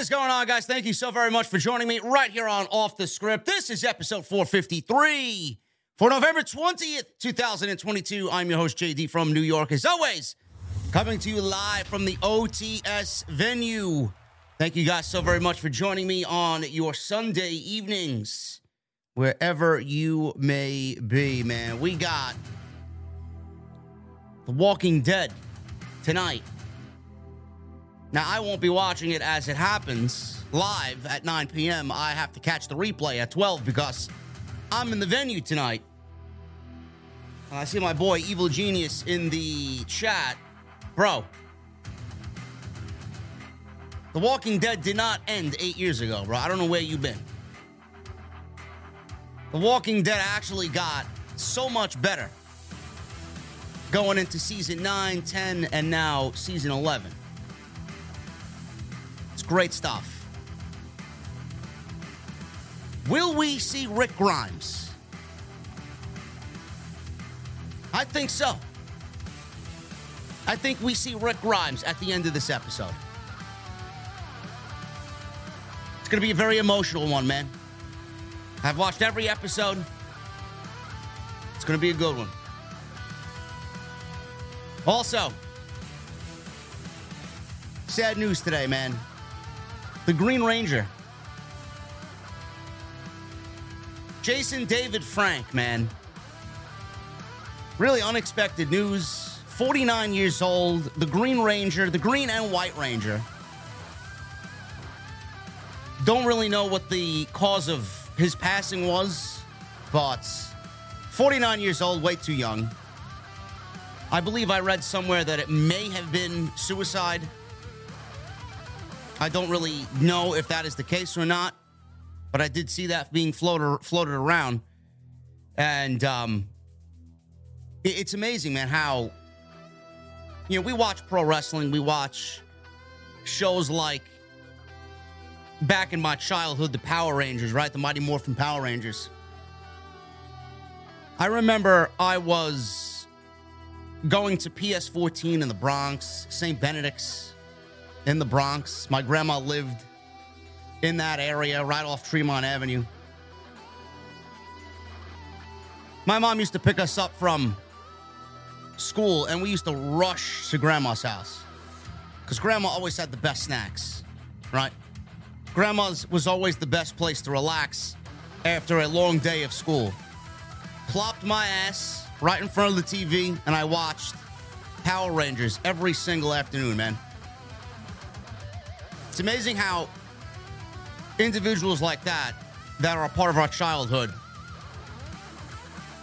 Is going on, guys? Thank you so very much for joining me right here on Off the Script. This is episode 453 for November 20th, 2022. I'm your host, JD from New York, as always, coming to you live from the OTS venue. Thank you guys so very much for joining me on your Sunday evenings, wherever you may be, man. We got The Walking Dead tonight. Now, I won't be watching it as it happens live at 9 p.m. I have to catch the replay at 12 because I'm in the venue tonight. And I see my boy Evil Genius in the chat. Bro, The Walking Dead did not end eight years ago, bro. I don't know where you've been. The Walking Dead actually got so much better going into season 9, 10, and now season 11. Great stuff. Will we see Rick Grimes? I think so. I think we see Rick Grimes at the end of this episode. It's going to be a very emotional one, man. I've watched every episode. It's going to be a good one. Also, sad news today, man. The Green Ranger. Jason David Frank, man. Really unexpected news. 49 years old, the Green Ranger, the Green and White Ranger. Don't really know what the cause of his passing was, but 49 years old, way too young. I believe I read somewhere that it may have been suicide. I don't really know if that is the case or not, but I did see that being floated floated around, and um, it- it's amazing, man. How you know we watch pro wrestling, we watch shows like back in my childhood, the Power Rangers, right? The Mighty Morphin Power Rangers. I remember I was going to PS14 in the Bronx, St. Benedict's in the Bronx. My grandma lived in that area right off Tremont Avenue. My mom used to pick us up from school and we used to rush to grandma's house because grandma always had the best snacks, right? Grandma's was always the best place to relax after a long day of school. Plopped my ass right in front of the TV and I watched Power Rangers every single afternoon, man. It's amazing how individuals like that, that are a part of our childhood,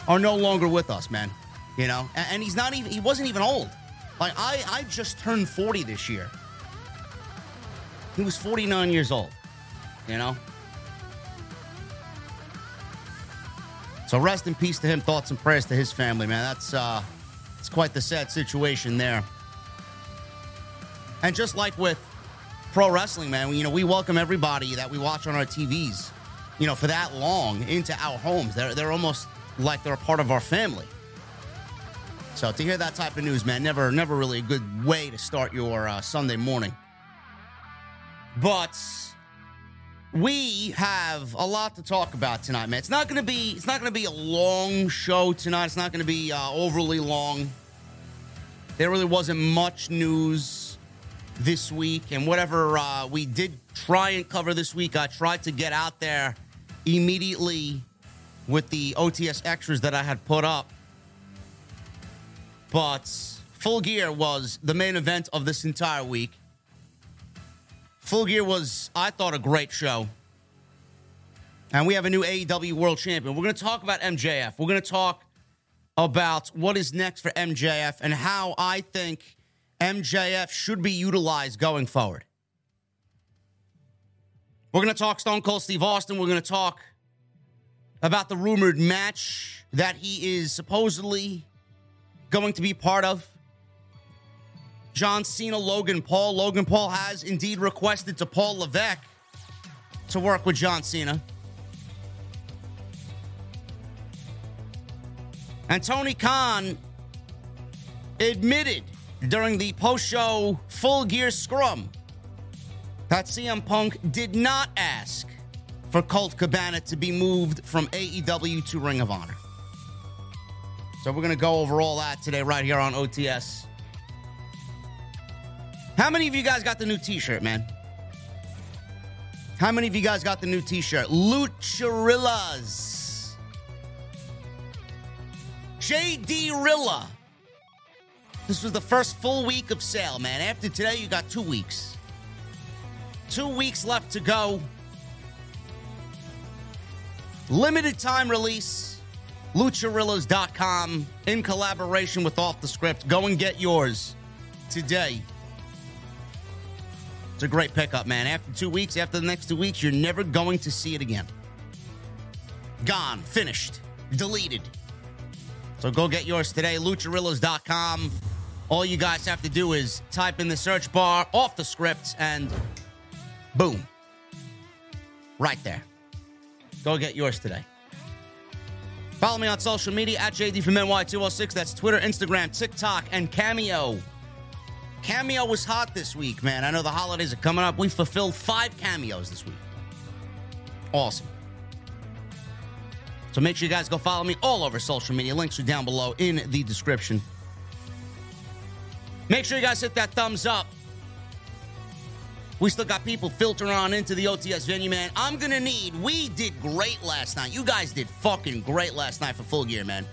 are no longer with us, man. You know, and, and he's not even, he wasn't even old. Like, I, I just turned 40 this year. He was 49 years old, you know? So rest in peace to him. Thoughts and prayers to his family, man. That's uh it's quite the sad situation there. And just like with pro wrestling, man, you know, we welcome everybody that we watch on our TVs, you know, for that long into our homes. They're they're almost like they're a part of our family. So to hear that type of news, man, never never really a good way to start your uh, Sunday morning. But we have a lot to talk about tonight, man. It's not gonna be it's not gonna be a long show tonight. It's not gonna be uh, overly long. There really wasn't much news this week, and whatever uh, we did try and cover this week, I tried to get out there immediately with the OTS extras that I had put up. But Full Gear was the main event of this entire week. Full Gear was, I thought, a great show. And we have a new AEW World Champion. We're going to talk about MJF. We're going to talk about what is next for MJF and how I think MJF should be utilized going forward. We're going to talk Stone Cold Steve Austin. We're going to talk about the rumored match that he is supposedly going to be part of. John Cena, Logan Paul. Logan Paul has indeed requested to Paul Levesque to work with John Cena. And Tony Khan admitted during the post show full gear scrum that CM Punk did not ask for Colt Cabana to be moved from AEW to Ring of Honor. So we're going to go over all that today, right here on OTS. How many of you guys got the new t shirt, man? How many of you guys got the new t shirt? Lucharillas. JD Rilla. This was the first full week of sale, man. After today, you got two weeks. Two weeks left to go. Limited time release. Lucharillas.com in collaboration with Off the Script. Go and get yours today. It's a great pickup, man. After two weeks, after the next two weeks, you're never going to see it again. Gone, finished, deleted. So go get yours today. Lucharillas.com. All you guys have to do is type in the search bar off the script and boom. Right there. Go get yours today. Follow me on social media at JD from NY206. That's Twitter, Instagram, TikTok, and Cameo. Cameo was hot this week, man. I know the holidays are coming up. We fulfilled five cameos this week. Awesome. So make sure you guys go follow me all over social media. Links are down below in the description. Make sure you guys hit that thumbs up. We still got people filtering on into the OTS venue, man. I'm gonna need. We did great last night. You guys did fucking great last night for Full Gear, man.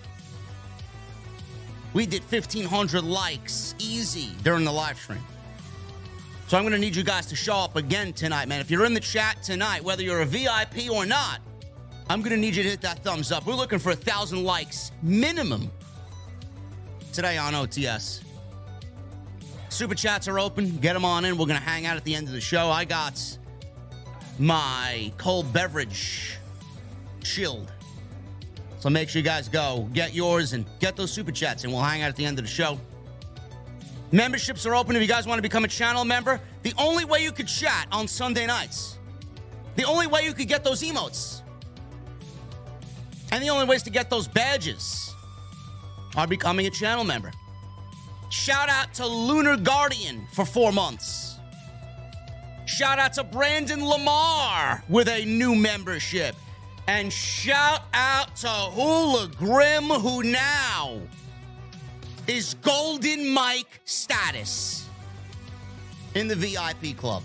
We did 1,500 likes easy during the live stream. So I'm gonna need you guys to show up again tonight, man. If you're in the chat tonight, whether you're a VIP or not, I'm gonna need you to hit that thumbs up. We're looking for a thousand likes minimum today on OTS. Super chats are open. Get them on in. We're going to hang out at the end of the show. I got my cold beverage chilled. So make sure you guys go get yours and get those super chats, and we'll hang out at the end of the show. Memberships are open if you guys want to become a channel member. The only way you could chat on Sunday nights, the only way you could get those emotes, and the only ways to get those badges are becoming a channel member. Shout out to Lunar Guardian for four months. Shout out to Brandon Lamar with a new membership. And shout out to Hula Grim, who now is Golden Mike status in the VIP club.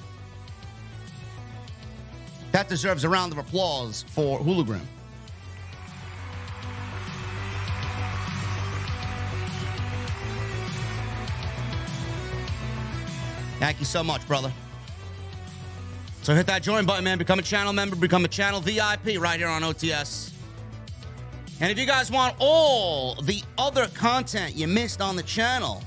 That deserves a round of applause for Hula Grim. Thank you so much, brother. So hit that join button, man. Become a channel member, become a channel VIP right here on OTS. And if you guys want all the other content you missed on the channel,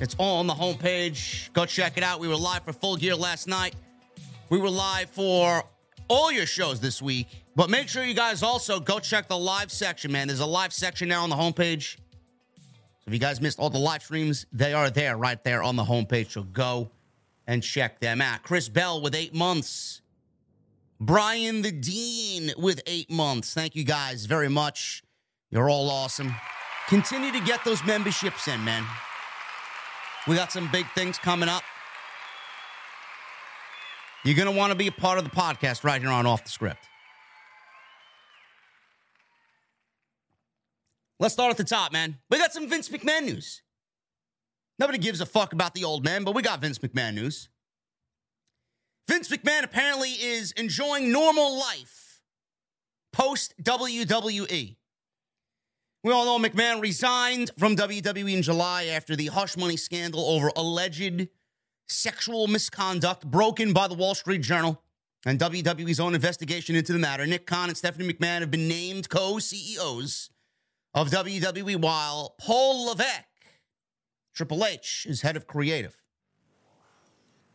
it's all on the homepage. Go check it out. We were live for Full Gear last night. We were live for all your shows this week. But make sure you guys also go check the live section, man. There's a live section now on the homepage. So if you guys missed all the live streams, they are there right there on the homepage. So go and check them out. Chris Bell with eight months. Brian the Dean with eight months. Thank you guys very much. You're all awesome. Continue to get those memberships in, man. We got some big things coming up. You're going to want to be a part of the podcast right here on Off the Script. Let's start at the top, man. We got some Vince McMahon news. Nobody gives a fuck about the old man, but we got Vince McMahon news. Vince McMahon apparently is enjoying normal life post WWE. We all know McMahon resigned from WWE in July after the hush money scandal over alleged sexual misconduct broken by the Wall Street Journal and WWE's own investigation into the matter. Nick Khan and Stephanie McMahon have been named co CEOs of WWE, while Paul Levesque, Triple H, is head of creative.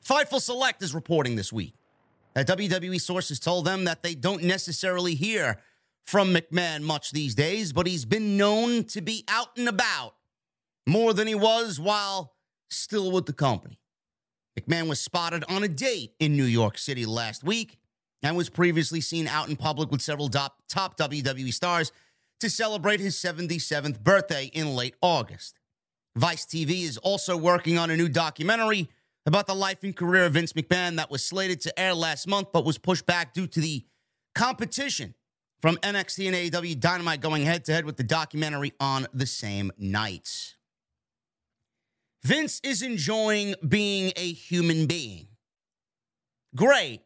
Fightful Select is reporting this week that WWE sources told them that they don't necessarily hear from McMahon much these days, but he's been known to be out and about more than he was while still with the company. McMahon was spotted on a date in New York City last week and was previously seen out in public with several top, top WWE stars to celebrate his 77th birthday in late August. Vice TV is also working on a new documentary about the life and career of Vince McMahon that was slated to air last month but was pushed back due to the competition from NXT and AEW Dynamite going head to head with the documentary on the same night. Vince is enjoying being a human being. Great.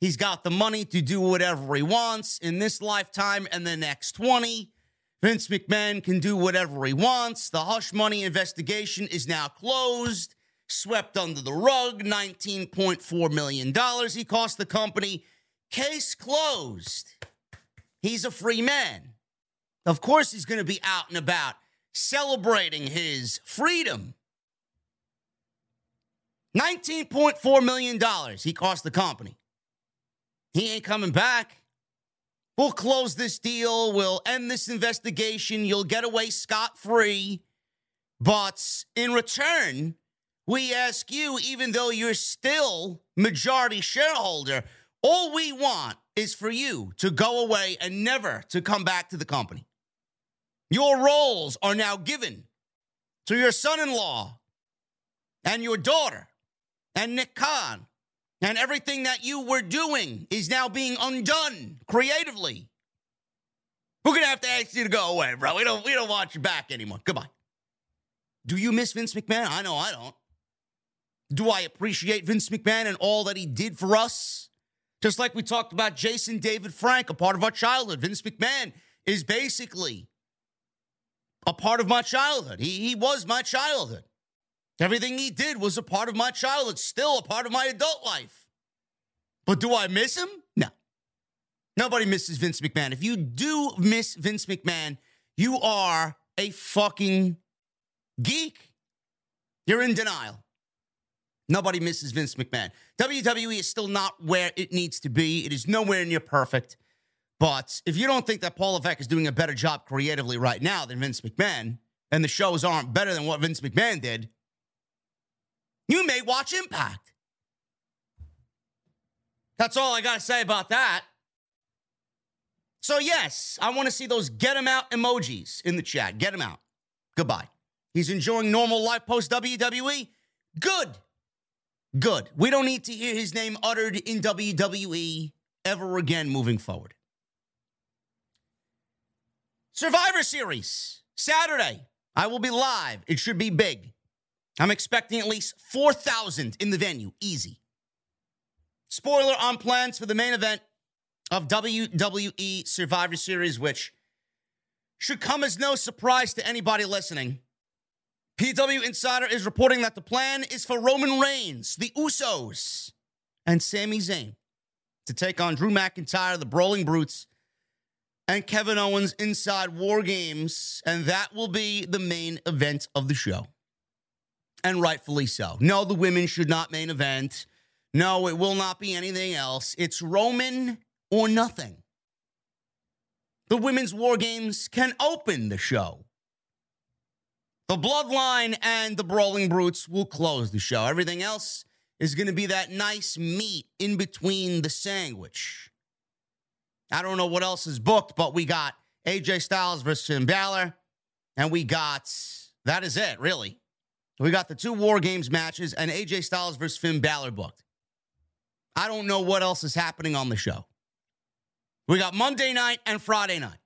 He's got the money to do whatever he wants in this lifetime and the next 20. Vince McMahon can do whatever he wants. The hush money investigation is now closed swept under the rug, $19.4 million. He cost the company. Case closed. He's a free man. Of course, he's going to be out and about celebrating his freedom. $19.4 million he cost the company. He ain't coming back. We'll close this deal. We'll end this investigation. You'll get away scot free. But in return, we ask you, even though you're still majority shareholder, all we want is for you to go away and never to come back to the company. Your roles are now given to your son in law and your daughter and Nick Khan. And everything that you were doing is now being undone creatively. We're gonna have to ask you to go away, bro. We don't we don't want you back anymore. Goodbye. Do you miss Vince McMahon? I know I don't. Do I appreciate Vince McMahon and all that he did for us? Just like we talked about Jason David Frank, a part of our childhood. Vince McMahon is basically a part of my childhood. He, he was my childhood. Everything he did was a part of my childhood, still a part of my adult life. But do I miss him? No. Nobody misses Vince McMahon. If you do miss Vince McMahon, you are a fucking geek. You're in denial. Nobody misses Vince McMahon. WWE is still not where it needs to be. It is nowhere near perfect. But if you don't think that Paul Levesque is doing a better job creatively right now than Vince McMahon, and the shows aren't better than what Vince McMahon did, you may watch Impact. That's all I got to say about that. So, yes, I want to see those get him out emojis in the chat. Get him out. Goodbye. He's enjoying normal life post WWE. Good. Good. We don't need to hear his name uttered in WWE ever again moving forward. Survivor Series, Saturday. I will be live. It should be big. I'm expecting at least 4,000 in the venue. Easy. Spoiler on plans for the main event of WWE Survivor Series, which should come as no surprise to anybody listening. PW Insider is reporting that the plan is for Roman Reigns, the Usos, and Sami Zayn to take on Drew McIntyre, the Brawling Brutes, and Kevin Owens inside War Games, and that will be the main event of the show. And rightfully so. No, the women should not main event. No, it will not be anything else. It's Roman or nothing. The women's War Games can open the show. The Bloodline and the Brawling Brutes will close the show. Everything else is going to be that nice meat in between the sandwich. I don't know what else is booked, but we got AJ Styles versus Finn Balor, and we got that is it, really. We got the two War Games matches and AJ Styles versus Finn Balor booked. I don't know what else is happening on the show. We got Monday night and Friday night.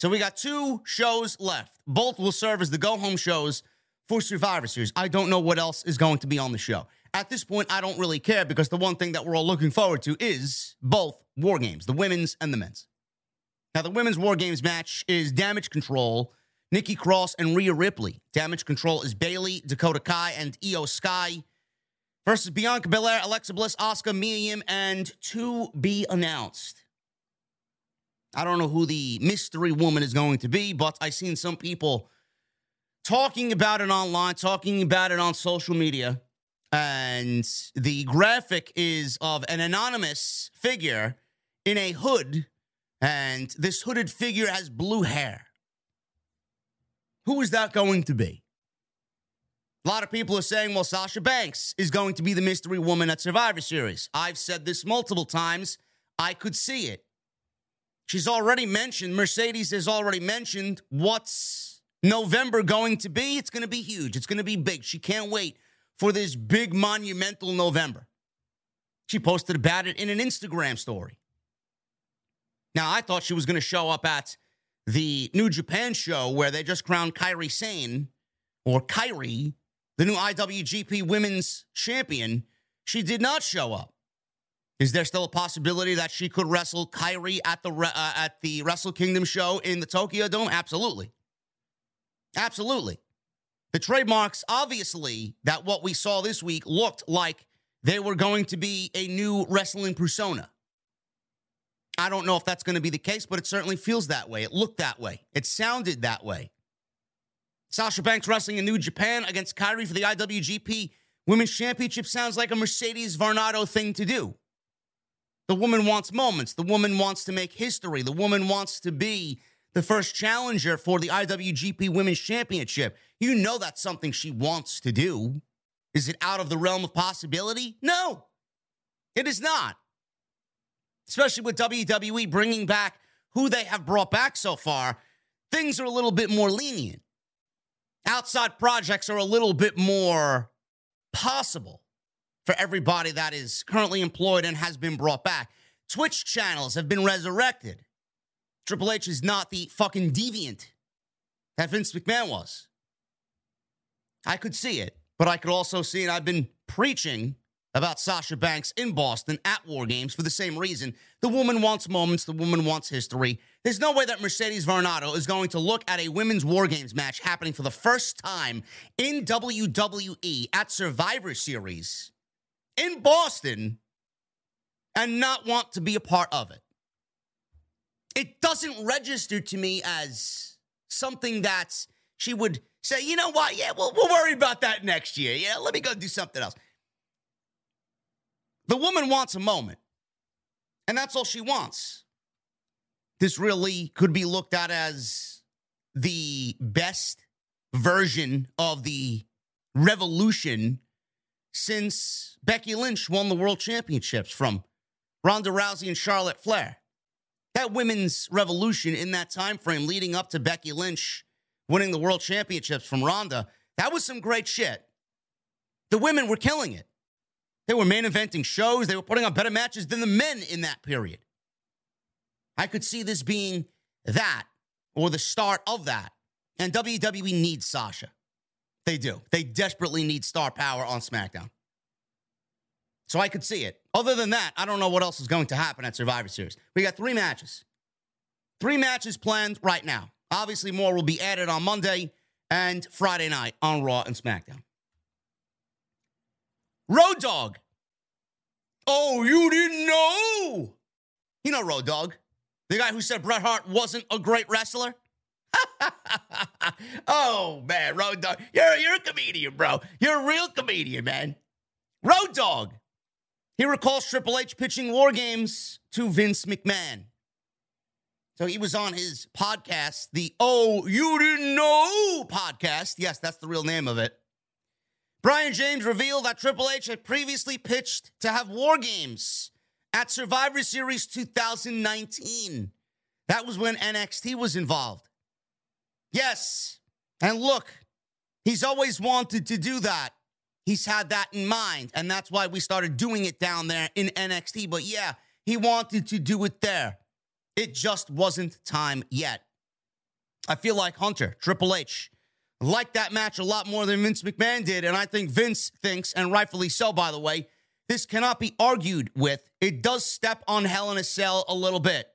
So we got two shows left. Both will serve as the go home shows for Survivor Series. I don't know what else is going to be on the show. At this point, I don't really care because the one thing that we're all looking forward to is both War Games, the women's and the men's. Now, the women's War Games match is Damage Control, Nikki Cross, and Rhea Ripley. Damage Control is Bayley, Dakota Kai, and Iyo Sky versus Bianca Belair, Alexa Bliss, Mia Yim, and to be announced. I don't know who the mystery woman is going to be, but I've seen some people talking about it online, talking about it on social media. And the graphic is of an anonymous figure in a hood, and this hooded figure has blue hair. Who is that going to be? A lot of people are saying, well, Sasha Banks is going to be the mystery woman at Survivor Series. I've said this multiple times. I could see it. She's already mentioned, Mercedes has already mentioned what's November going to be. It's going to be huge. It's going to be big. She can't wait for this big monumental November. She posted about it in an Instagram story. Now, I thought she was going to show up at the New Japan show where they just crowned Kairi Sane or Kairi, the new IWGP Women's Champion. She did not show up. Is there still a possibility that she could wrestle Kairi at the uh, at the Wrestle Kingdom show in the Tokyo Dome? Absolutely, absolutely. The trademarks, obviously, that what we saw this week looked like they were going to be a new wrestling persona. I don't know if that's going to be the case, but it certainly feels that way. It looked that way. It sounded that way. Sasha Banks wrestling in New Japan against Kairi for the IWGP Women's Championship sounds like a Mercedes Varnado thing to do. The woman wants moments. The woman wants to make history. The woman wants to be the first challenger for the IWGP Women's Championship. You know that's something she wants to do. Is it out of the realm of possibility? No, it is not. Especially with WWE bringing back who they have brought back so far, things are a little bit more lenient. Outside projects are a little bit more possible for everybody that is currently employed and has been brought back. Twitch channels have been resurrected. Triple H is not the fucking deviant that Vince McMahon was. I could see it, but I could also see it. I've been preaching about Sasha Banks in Boston at War Games for the same reason. The woman wants moments, the woman wants history. There's no way that Mercedes Varnado is going to look at a women's War Games match happening for the first time in WWE at Survivor Series in Boston and not want to be a part of it. It doesn't register to me as something that she would say, you know what? Yeah, we'll, we'll worry about that next year. Yeah, let me go do something else. The woman wants a moment, and that's all she wants. This really could be looked at as the best version of the revolution since Becky Lynch won the world championships from Ronda Rousey and Charlotte Flair. That women's revolution in that time frame leading up to Becky Lynch winning the world championships from Ronda, that was some great shit. The women were killing it. They were main eventing shows, they were putting on better matches than the men in that period. I could see this being that or the start of that. And WWE needs Sasha. They do. They desperately need star power on SmackDown. So I could see it. Other than that, I don't know what else is going to happen at Survivor Series. We got three matches. Three matches planned right now. Obviously, more will be added on Monday and Friday night on Raw and SmackDown. Road Dog. Oh, you didn't know? You know Road Dog, the guy who said Bret Hart wasn't a great wrestler? oh man, Road Dog, you're you're a comedian, bro. You're a real comedian, man. Road Dog. He recalls Triple H pitching war games to Vince McMahon. So he was on his podcast, the Oh You Didn't Know podcast. Yes, that's the real name of it. Brian James revealed that Triple H had previously pitched to have war games at Survivor Series 2019. That was when NXT was involved. Yes. And look, he's always wanted to do that. He's had that in mind. And that's why we started doing it down there in NXT. But yeah, he wanted to do it there. It just wasn't time yet. I feel like Hunter, Triple H, liked that match a lot more than Vince McMahon did. And I think Vince thinks, and rightfully so, by the way, this cannot be argued with. It does step on Hell in a Cell a little bit.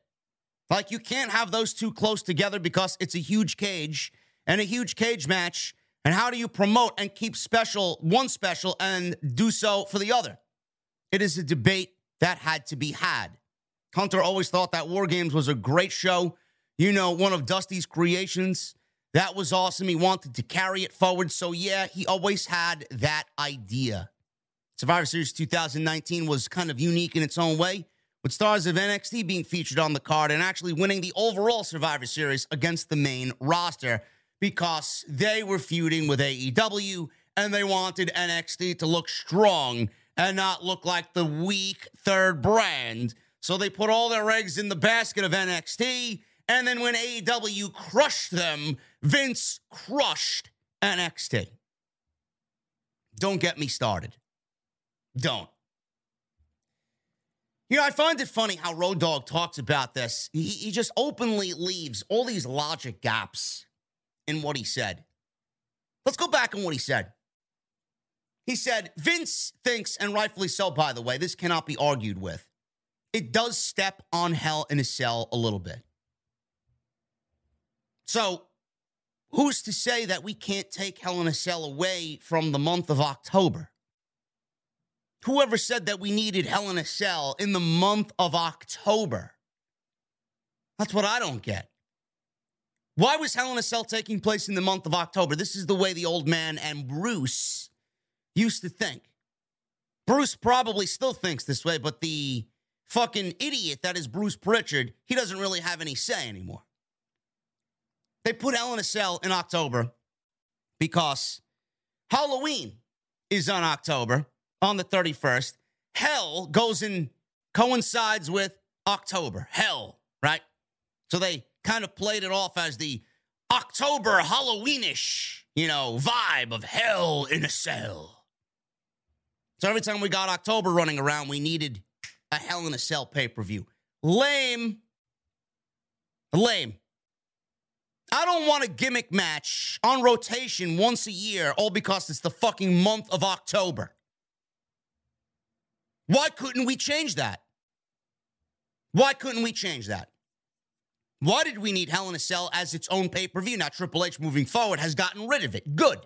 Like you can't have those two close together because it's a huge cage and a huge cage match. And how do you promote and keep special one special and do so for the other? It is a debate that had to be had. Hunter always thought that War Games was a great show. You know, one of Dusty's creations. That was awesome. He wanted to carry it forward. So, yeah, he always had that idea. Survivor Series 2019 was kind of unique in its own way, with stars of NXT being featured on the card and actually winning the overall Survivor Series against the main roster because they were feuding with AEW and they wanted NXT to look strong and not look like the weak third brand. So they put all their eggs in the basket of NXT. And then when AEW crushed them, Vince crushed NXT. Don't get me started. Don't. You know, I find it funny how Road Dog talks about this. He, he just openly leaves all these logic gaps in what he said. Let's go back on what he said. He said, Vince thinks, and rightfully so, by the way, this cannot be argued with. It does step on Hell in a Cell a little bit. So, who's to say that we can't take Hell in a Cell away from the month of October? Whoever said that we needed Hell in a Cell in the month of October? That's what I don't get. Why was Hell in a Cell taking place in the month of October? This is the way the old man and Bruce used to think. Bruce probably still thinks this way, but the fucking idiot that is Bruce Pritchard, he doesn't really have any say anymore. They put Hell in a Cell in October because Halloween is on October, on the 31st. Hell goes and coincides with October. Hell, right? So they kind of played it off as the October Halloweenish, you know, vibe of Hell in a Cell. So every time we got October running around, we needed a Hell in a Cell pay per view. Lame. Lame. I don't want a gimmick match on rotation once a year, all because it's the fucking month of October. Why couldn't we change that? Why couldn't we change that? Why did we need Hell in a Cell as its own pay per view? Now, Triple H moving forward has gotten rid of it. Good.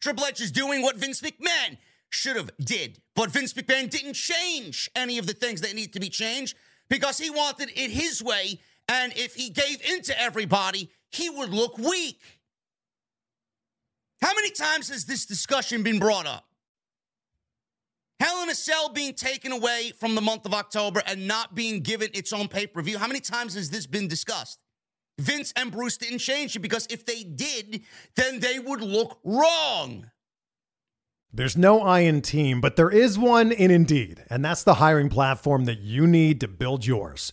Triple H is doing what Vince McMahon should have did. But Vince McMahon didn't change any of the things that need to be changed because he wanted it his way. And if he gave in to everybody, he would look weak. How many times has this discussion been brought up? Hell in a Cell being taken away from the month of October and not being given its own pay per view. How many times has this been discussed? Vince and Bruce didn't change it because if they did, then they would look wrong. There's no I in team, but there is one in Indeed, and that's the hiring platform that you need to build yours.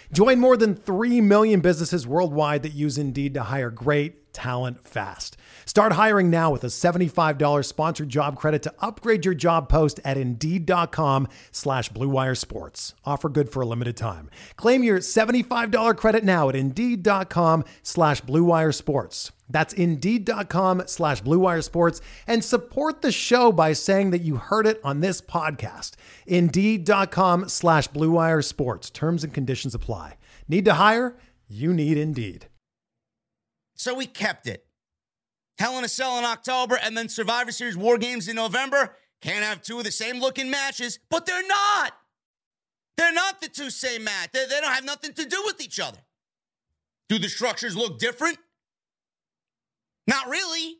Join more than 3 million businesses worldwide that use Indeed to hire great talent fast. Start hiring now with a $75 sponsored job credit to upgrade your job post at Indeed.com slash BlueWire Sports. Offer good for a limited time. Claim your $75 credit now at Indeed.com slash BlueWire Sports. That's Indeed.com slash BlueWire Sports and support the show by saying that you heard it on this podcast. Indeed.com slash BlueWire Sports. Terms and conditions apply. Need to hire? You need Indeed. So we kept it. Hell in a Cell in October and then Survivor Series War Games in November. Can't have two of the same looking matches, but they're not. They're not the two same match. They, they don't have nothing to do with each other. Do the structures look different? Not really,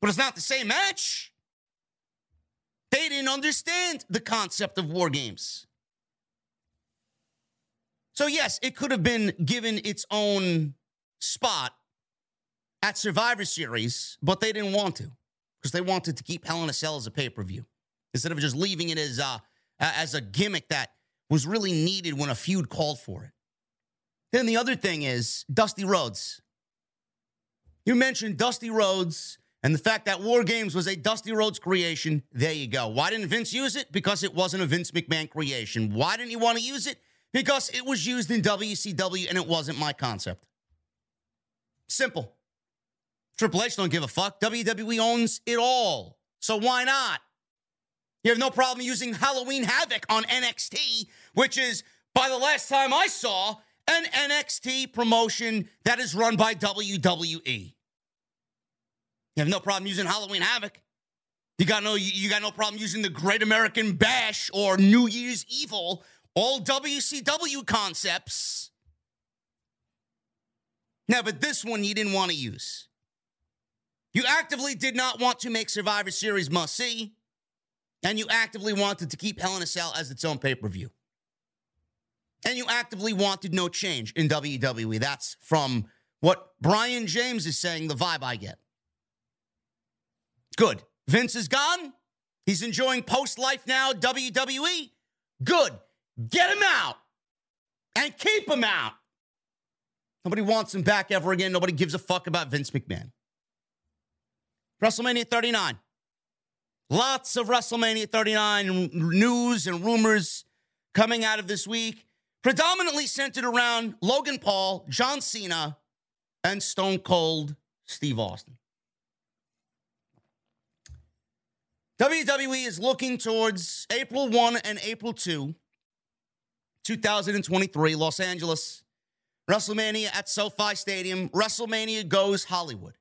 but it's not the same match. They didn't understand the concept of war games. So, yes, it could have been given its own spot at Survivor Series, but they didn't want to because they wanted to keep Hell in a Cell as a pay per view instead of just leaving it as uh, a, as a gimmick that was really needed when a feud called for it. Then the other thing is Dusty Rhodes. You mentioned Dusty Rhodes and the fact that War Games was a Dusty Rhodes creation. There you go. Why didn't Vince use it? Because it wasn't a Vince McMahon creation. Why didn't he want to use it? Because it was used in WCW and it wasn't my concept. Simple. Triple H don't give a fuck. WWE owns it all. So why not? You have no problem using Halloween Havoc on NXT, which is, by the last time I saw, an NXT promotion that is run by WWE. You have no problem using Halloween Havoc. You got no you got no problem using the Great American Bash or New Year's Evil, all WCW concepts. Now, but this one you didn't want to use. You actively did not want to make Survivor Series must see, and you actively wanted to keep Hell in a Cell as its own pay per view. And you actively wanted no change in WWE. That's from what Brian James is saying, the vibe I get. Good. Vince is gone. He's enjoying post life now, WWE. Good. Get him out and keep him out. Nobody wants him back ever again. Nobody gives a fuck about Vince McMahon. WrestleMania 39. Lots of WrestleMania 39 news and rumors coming out of this week, predominantly centered around Logan Paul, John Cena, and Stone Cold Steve Austin. WWE is looking towards April 1 and April 2, 2023, Los Angeles. WrestleMania at SoFi Stadium. WrestleMania goes Hollywood.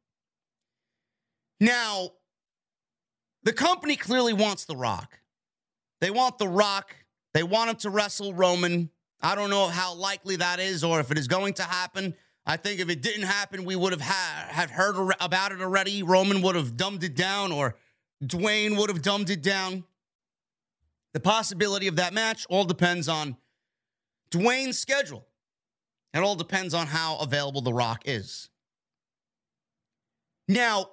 Now, the company clearly wants The Rock. They want The Rock. They want him to wrestle Roman. I don't know how likely that is or if it is going to happen. I think if it didn't happen, we would have ha- have heard about it already. Roman would have dumbed it down or Dwayne would have dumbed it down. The possibility of that match all depends on Dwayne's schedule. It all depends on how available The Rock is. Now,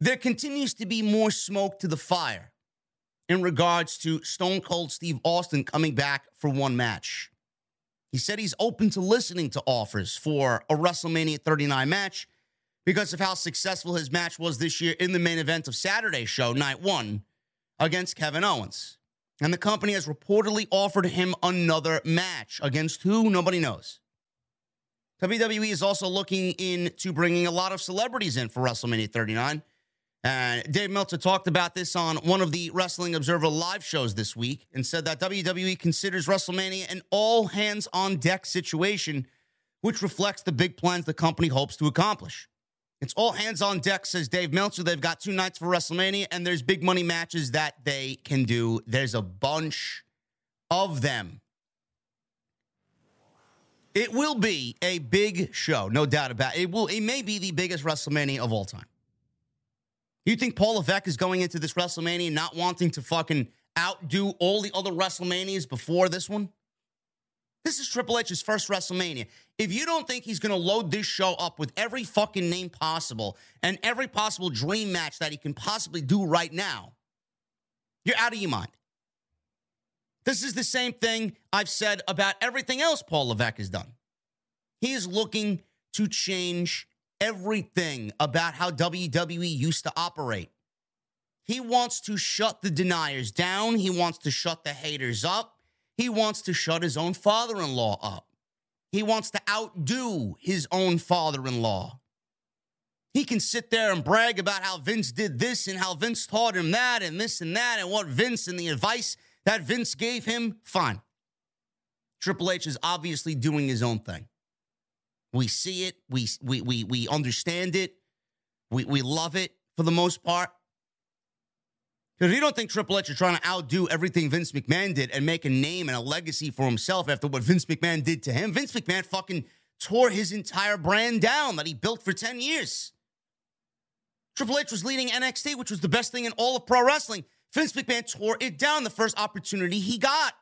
there continues to be more smoke to the fire in regards to Stone Cold Steve Austin coming back for one match. He said he's open to listening to offers for a WrestleMania 39 match because of how successful his match was this year in the main event of Saturday's show, night one, against Kevin Owens. And the company has reportedly offered him another match against who? Nobody knows. WWE is also looking into bringing a lot of celebrities in for WrestleMania 39. And Dave Meltzer talked about this on one of the Wrestling Observer live shows this week and said that WWE considers WrestleMania an all hands on deck situation, which reflects the big plans the company hopes to accomplish. It's all hands on deck, says Dave Meltzer. They've got two nights for WrestleMania, and there's big money matches that they can do. There's a bunch of them. It will be a big show, no doubt about it. It will. It may be the biggest WrestleMania of all time. You think Paul Levesque is going into this WrestleMania not wanting to fucking outdo all the other WrestleManias before this one? This is Triple H's first WrestleMania. If you don't think he's going to load this show up with every fucking name possible and every possible dream match that he can possibly do right now, you're out of your mind. This is the same thing I've said about everything else Paul Levesque has done. He is looking to change everything about how WWE used to operate. He wants to shut the deniers down. He wants to shut the haters up. He wants to shut his own father in law up. He wants to outdo his own father in law. He can sit there and brag about how Vince did this and how Vince taught him that and this and that and what Vince and the advice that Vince gave him, fine. Triple H is obviously doing his own thing. We see it, we we we we understand it, we we love it for the most part. Because you don't think Triple H is trying to outdo everything Vince McMahon did and make a name and a legacy for himself after what Vince McMahon did to him, Vince McMahon fucking tore his entire brand down that he built for 10 years. Triple H was leading NXT, which was the best thing in all of pro wrestling. Vince McMahon tore it down the first opportunity he got.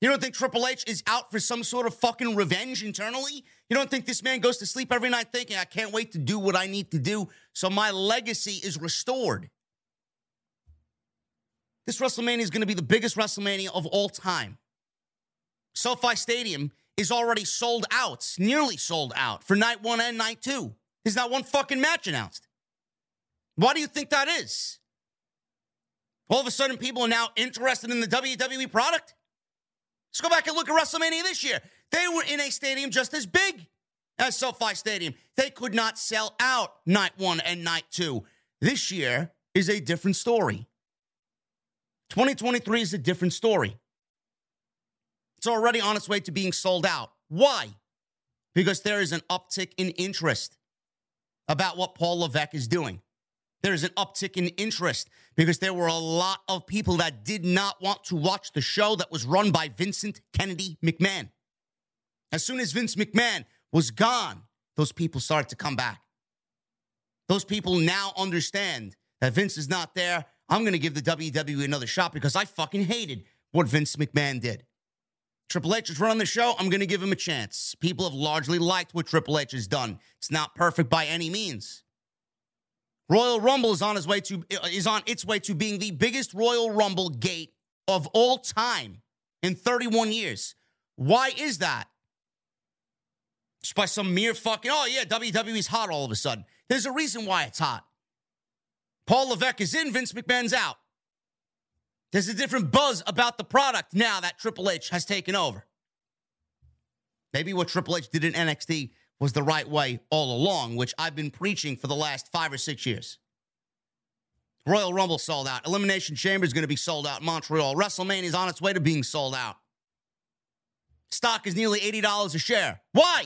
You don't think Triple H is out for some sort of fucking revenge internally? You don't think this man goes to sleep every night thinking, I can't wait to do what I need to do so my legacy is restored? This WrestleMania is going to be the biggest WrestleMania of all time. SoFi Stadium is already sold out, nearly sold out for night one and night two. There's not one fucking match announced. Why do you think that is? All of a sudden, people are now interested in the WWE product. Let's go back and look at WrestleMania this year. They were in a stadium just as big. as SoFi Stadium. They could not sell out night one and night two. This year is a different story. 2023 is a different story. It's already on its way to being sold out. Why? Because there is an uptick in interest about what Paul Levesque is doing. There is an uptick in interest because there were a lot of people that did not want to watch the show that was run by Vincent Kennedy McMahon. As soon as Vince McMahon was gone, those people started to come back. Those people now understand that Vince is not there. I'm going to give the WWE another shot because I fucking hated what Vince McMahon did. Triple H is running the show. I'm going to give him a chance. People have largely liked what Triple H has done. It's not perfect by any means. Royal Rumble is on way to is on its way to being the biggest Royal Rumble gate of all time in 31 years. Why is that? Just by some mere fucking, oh yeah, WWE's hot all of a sudden. There's a reason why it's hot. Paul Levesque is in, Vince McMahon's out. There's a different buzz about the product now that Triple H has taken over. Maybe what Triple H did in NXT was the right way all along, which I've been preaching for the last five or six years. Royal Rumble sold out. Elimination Chamber is going to be sold out. Montreal. WrestleMania is on its way to being sold out. Stock is nearly $80 a share. Why?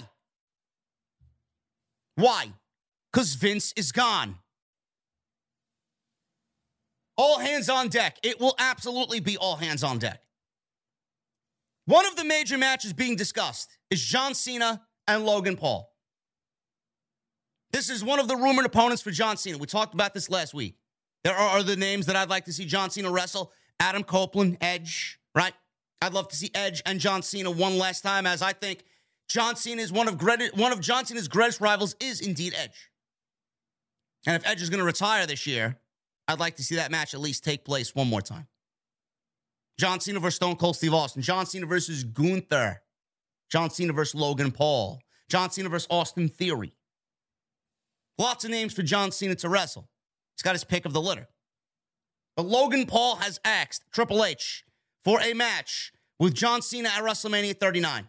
Why? Because Vince is gone. All hands on deck. It will absolutely be all hands on deck. One of the major matches being discussed is John Cena and Logan Paul. This is one of the rumored opponents for John Cena. We talked about this last week. There are other names that I'd like to see John Cena wrestle Adam Copeland, Edge, right? I'd love to see Edge and John Cena one last time, as I think John Cena is one of one of John Cena's greatest rivals is indeed Edge. And if Edge is going to retire this year, I'd like to see that match at least take place one more time. John Cena versus Stone Cold Steve Austin. John Cena versus Gunther. John Cena versus Logan Paul. John Cena versus Austin Theory. Lots of names for John Cena to wrestle. He's got his pick of the litter. But Logan Paul has asked Triple H for a match with John Cena at WrestleMania 39.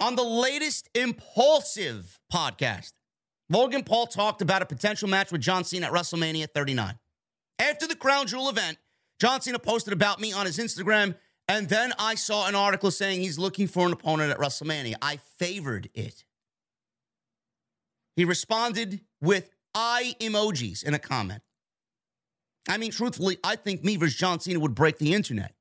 On the latest Impulsive podcast, Logan Paul talked about a potential match with John Cena at WrestleMania 39. After the Crown Jewel event, John Cena posted about me on his Instagram, and then I saw an article saying he's looking for an opponent at WrestleMania. I favored it. He responded with eye emojis in a comment. I mean, truthfully, I think me versus John Cena would break the internet.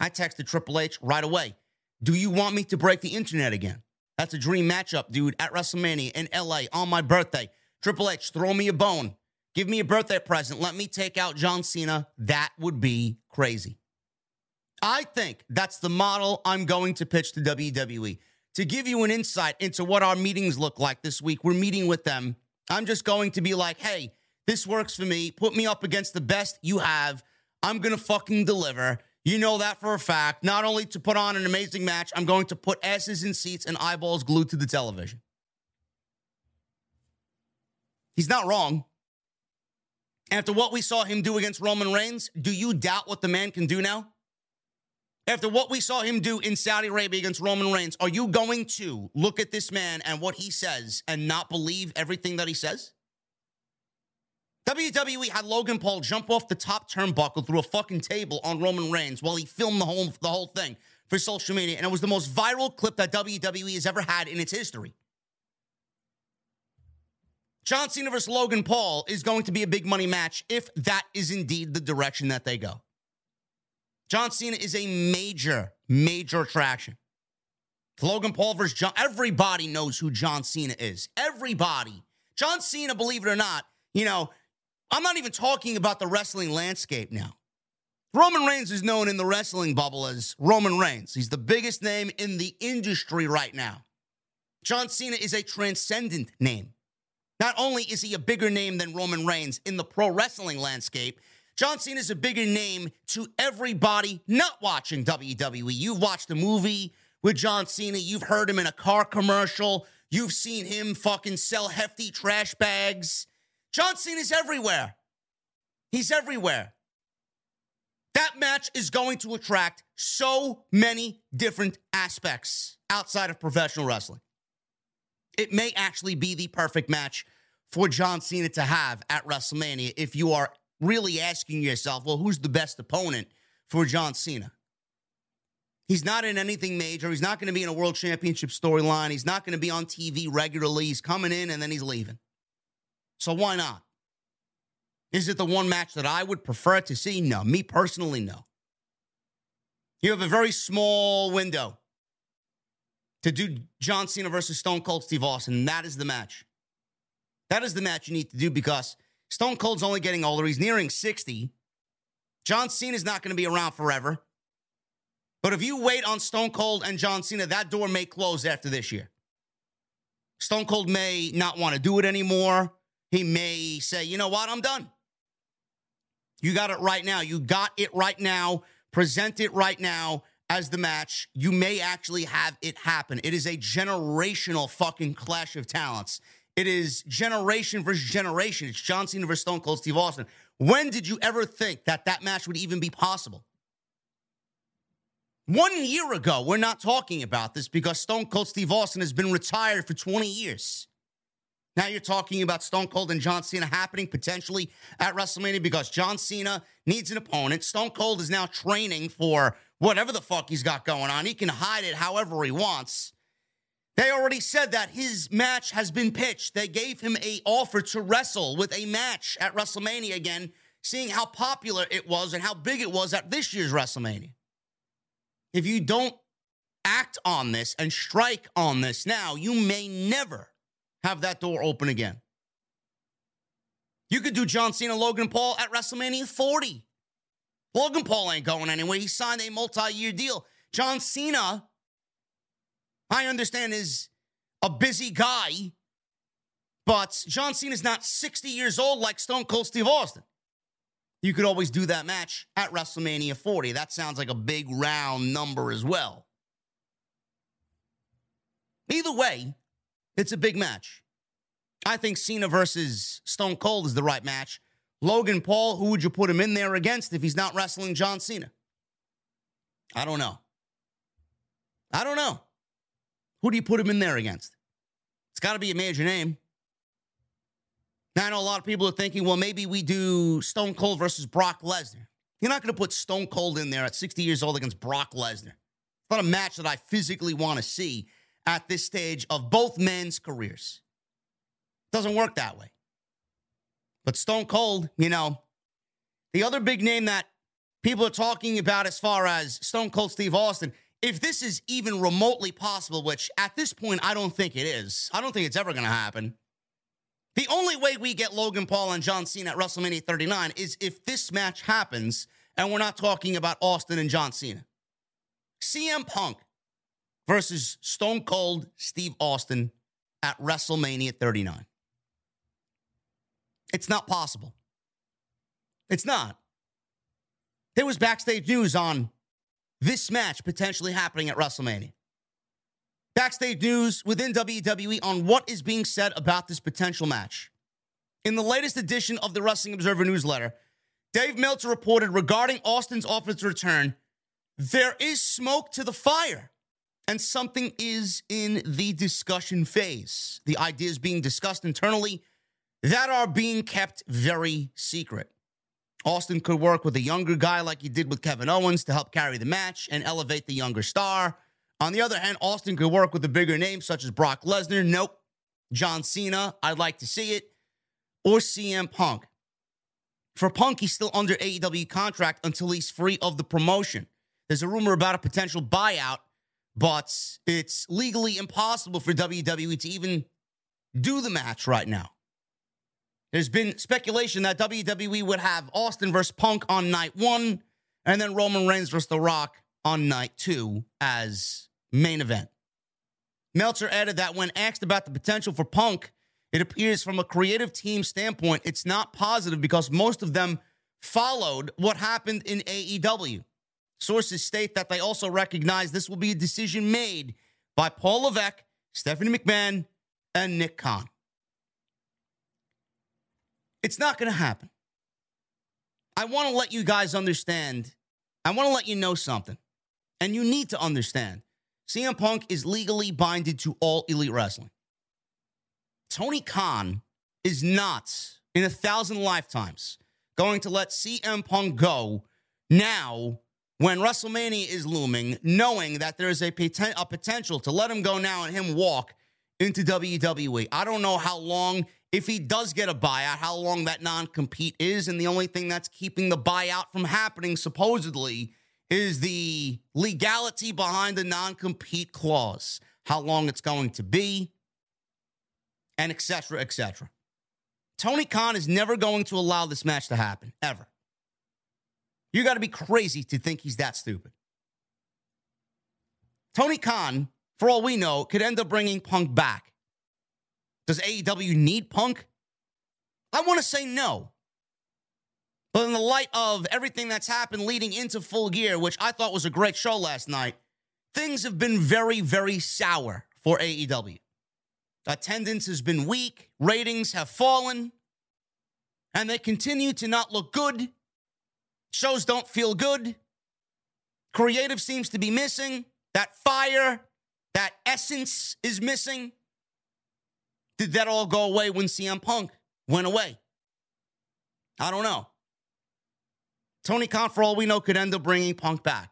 I texted Triple H right away. Do you want me to break the internet again? That's a dream matchup, dude, at WrestleMania in LA on my birthday. Triple H, throw me a bone. Give me a birthday present. Let me take out John Cena. That would be crazy. I think that's the model I'm going to pitch to WWE. To give you an insight into what our meetings look like this week, we're meeting with them. I'm just going to be like, hey, this works for me. Put me up against the best you have. I'm going to fucking deliver. You know that for a fact. Not only to put on an amazing match, I'm going to put asses in seats and eyeballs glued to the television. He's not wrong. After what we saw him do against Roman Reigns, do you doubt what the man can do now? After what we saw him do in Saudi Arabia against Roman Reigns, are you going to look at this man and what he says and not believe everything that he says? WWE had Logan Paul jump off the top turnbuckle through a fucking table on Roman Reigns while he filmed the whole the whole thing for social media, and it was the most viral clip that WWE has ever had in its history. John Cena versus Logan Paul is going to be a big money match if that is indeed the direction that they go. John Cena is a major, major attraction. Logan Paul versus John. Everybody knows who John Cena is. Everybody. John Cena, believe it or not, you know, I'm not even talking about the wrestling landscape now. Roman Reigns is known in the wrestling bubble as Roman Reigns. He's the biggest name in the industry right now. John Cena is a transcendent name. Not only is he a bigger name than Roman Reigns in the pro wrestling landscape, John Cena is a bigger name to everybody not watching WWE. You've watched a movie with John Cena, you've heard him in a car commercial, you've seen him fucking sell hefty trash bags John Cena's everywhere. He's everywhere. That match is going to attract so many different aspects outside of professional wrestling. It may actually be the perfect match for John Cena to have at WrestleMania if you are really asking yourself, well, who's the best opponent for John Cena? He's not in anything major. He's not going to be in a world championship storyline. He's not going to be on TV regularly. He's coming in and then he's leaving. So why not? Is it the one match that I would prefer to see? No. Me personally, no. You have a very small window to do John Cena versus Stone Cold Steve Austin, and that is the match. That is the match you need to do because Stone Cold's only getting older. He's nearing 60. John Cena's not going to be around forever. But if you wait on Stone Cold and John Cena, that door may close after this year. Stone Cold may not want to do it anymore. He may say, you know what, I'm done. You got it right now. You got it right now. Present it right now as the match. You may actually have it happen. It is a generational fucking clash of talents. It is generation versus generation. It's John Cena versus Stone Cold Steve Austin. When did you ever think that that match would even be possible? One year ago, we're not talking about this because Stone Cold Steve Austin has been retired for 20 years. Now you're talking about Stone Cold and John Cena happening potentially at WrestleMania because John Cena needs an opponent. Stone Cold is now training for whatever the fuck he's got going on. He can hide it however he wants. They already said that his match has been pitched. They gave him a offer to wrestle with a match at WrestleMania again, seeing how popular it was and how big it was at this year's WrestleMania. If you don't act on this and strike on this now, you may never have that door open again. You could do John Cena, Logan Paul at WrestleMania 40. Logan Paul ain't going anywhere. He signed a multi year deal. John Cena, I understand, is a busy guy, but John Cena's not 60 years old like Stone Cold Steve Austin you could always do that match at WrestleMania 40. That sounds like a big round number as well. Either way, it's a big match. I think Cena versus Stone Cold is the right match. Logan Paul, who would you put him in there against if he's not wrestling John Cena? I don't know. I don't know. Who do you put him in there against? It's got to be a major name. Now, I know a lot of people are thinking, well, maybe we do Stone Cold versus Brock Lesnar. You're not going to put Stone Cold in there at 60 years old against Brock Lesnar. It's not a match that I physically want to see at this stage of both men's careers. It doesn't work that way. But Stone Cold, you know, the other big name that people are talking about as far as Stone Cold Steve Austin, if this is even remotely possible, which at this point I don't think it is, I don't think it's ever going to happen. The only way we get Logan Paul and John Cena at WrestleMania 39 is if this match happens and we're not talking about Austin and John Cena. CM Punk versus Stone Cold Steve Austin at WrestleMania 39. It's not possible. It's not. There was backstage news on this match potentially happening at WrestleMania. Backstage news within WWE on what is being said about this potential match. In the latest edition of the Wrestling Observer newsletter, Dave Meltzer reported regarding Austin's offer's return, there is smoke to the fire, and something is in the discussion phase. The ideas being discussed internally that are being kept very secret. Austin could work with a younger guy like he did with Kevin Owens to help carry the match and elevate the younger star. On the other hand, Austin could work with a bigger name such as Brock Lesnar. Nope. John Cena, I'd like to see it. Or CM Punk. For Punk, he's still under AEW contract until he's free of the promotion. There's a rumor about a potential buyout, but it's legally impossible for WWE to even do the match right now. There's been speculation that WWE would have Austin versus Punk on night one, and then Roman Reigns versus The Rock on night two as main event. Meltzer added that when asked about the potential for Punk, it appears from a creative team standpoint, it's not positive because most of them followed what happened in AEW. Sources state that they also recognize this will be a decision made by Paul Levesque, Stephanie McMahon, and Nick Khan. It's not going to happen. I want to let you guys understand. I want to let you know something. And you need to understand CM Punk is legally binded to all elite wrestling. Tony Khan is not in a thousand lifetimes going to let CM Punk go now when WrestleMania is looming, knowing that there's a, poten- a potential to let him go now and him walk into WWE. I don't know how long, if he does get a buyout, how long that non compete is. And the only thing that's keeping the buyout from happening, supposedly, is the legality behind the non compete clause, how long it's going to be, and etc. etc. Tony Khan is never going to allow this match to happen, ever. You got to be crazy to think he's that stupid. Tony Khan, for all we know, could end up bringing Punk back. Does AEW need Punk? I want to say no. But in the light of everything that's happened leading into full gear, which I thought was a great show last night, things have been very, very sour for AEW. Attendance has been weak, ratings have fallen, and they continue to not look good. Shows don't feel good. Creative seems to be missing. That fire, that essence is missing. Did that all go away when CM Punk went away? I don't know. Tony Khan, for all we know, could end up bringing Punk back.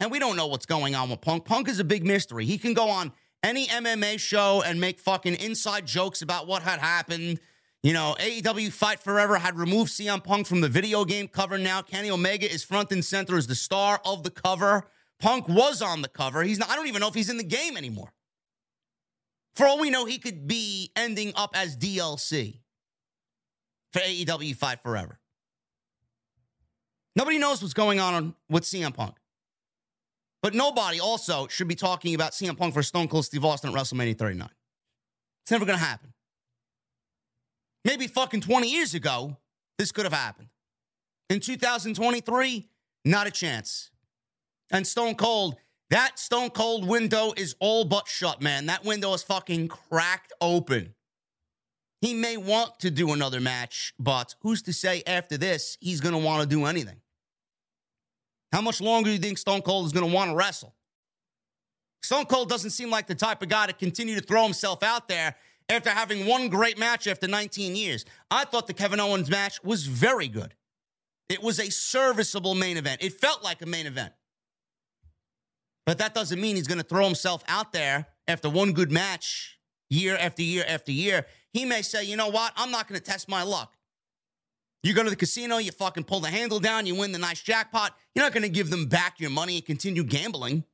And we don't know what's going on with Punk. Punk is a big mystery. He can go on any MMA show and make fucking inside jokes about what had happened. You know, AEW Fight Forever had removed CM Punk from the video game cover now. Kenny Omega is front and center as the star of the cover. Punk was on the cover. He's not, I don't even know if he's in the game anymore. For all we know, he could be ending up as DLC for AEW Fight Forever. Nobody knows what's going on with CM Punk. But nobody also should be talking about CM Punk for Stone Cold Steve Austin at WrestleMania 39. It's never going to happen. Maybe fucking 20 years ago, this could have happened. In 2023, not a chance. And Stone Cold, that Stone Cold window is all but shut, man. That window is fucking cracked open. He may want to do another match, but who's to say after this he's going to want to do anything? How much longer do you think Stone Cold is going to want to wrestle? Stone Cold doesn't seem like the type of guy to continue to throw himself out there after having one great match after 19 years. I thought the Kevin Owens match was very good. It was a serviceable main event. It felt like a main event. But that doesn't mean he's going to throw himself out there after one good match year after year after year. He may say, you know what? I'm not going to test my luck. You go to the casino, you fucking pull the handle down, you win the nice jackpot. You're not going to give them back your money and continue gambling.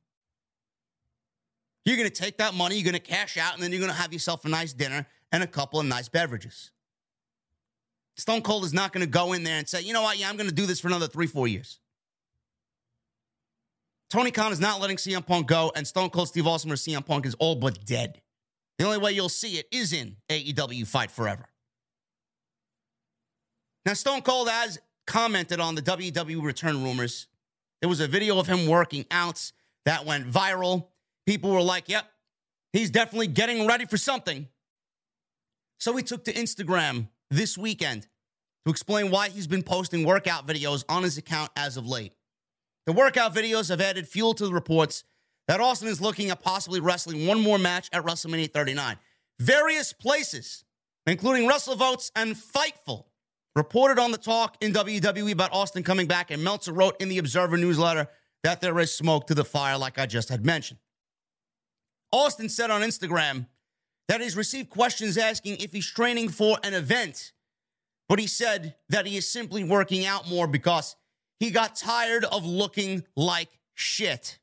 You're going to take that money, you're going to cash out, and then you're going to have yourself a nice dinner and a couple of nice beverages. Stone Cold is not going to go in there and say, you know what, yeah, I'm going to do this for another three, four years. Tony Khan is not letting CM Punk go, and Stone Cold Steve Austin or CM Punk is all but dead. The only way you'll see it is in AEW Fight Forever. Now, Stone Cold has commented on the WWE return rumors. There was a video of him working out that went viral. People were like, yep, he's definitely getting ready for something. So he took to Instagram this weekend to explain why he's been posting workout videos on his account as of late. The workout videos have added fuel to the reports that Austin is looking at possibly wrestling one more match at WrestleMania 39. Various places, including WrestleVotes and Fightful, reported on the talk in WWE about Austin coming back, and Meltzer wrote in the Observer newsletter that there is smoke to the fire, like I just had mentioned. Austin said on Instagram that he's received questions asking if he's training for an event, but he said that he is simply working out more because he got tired of looking like shit.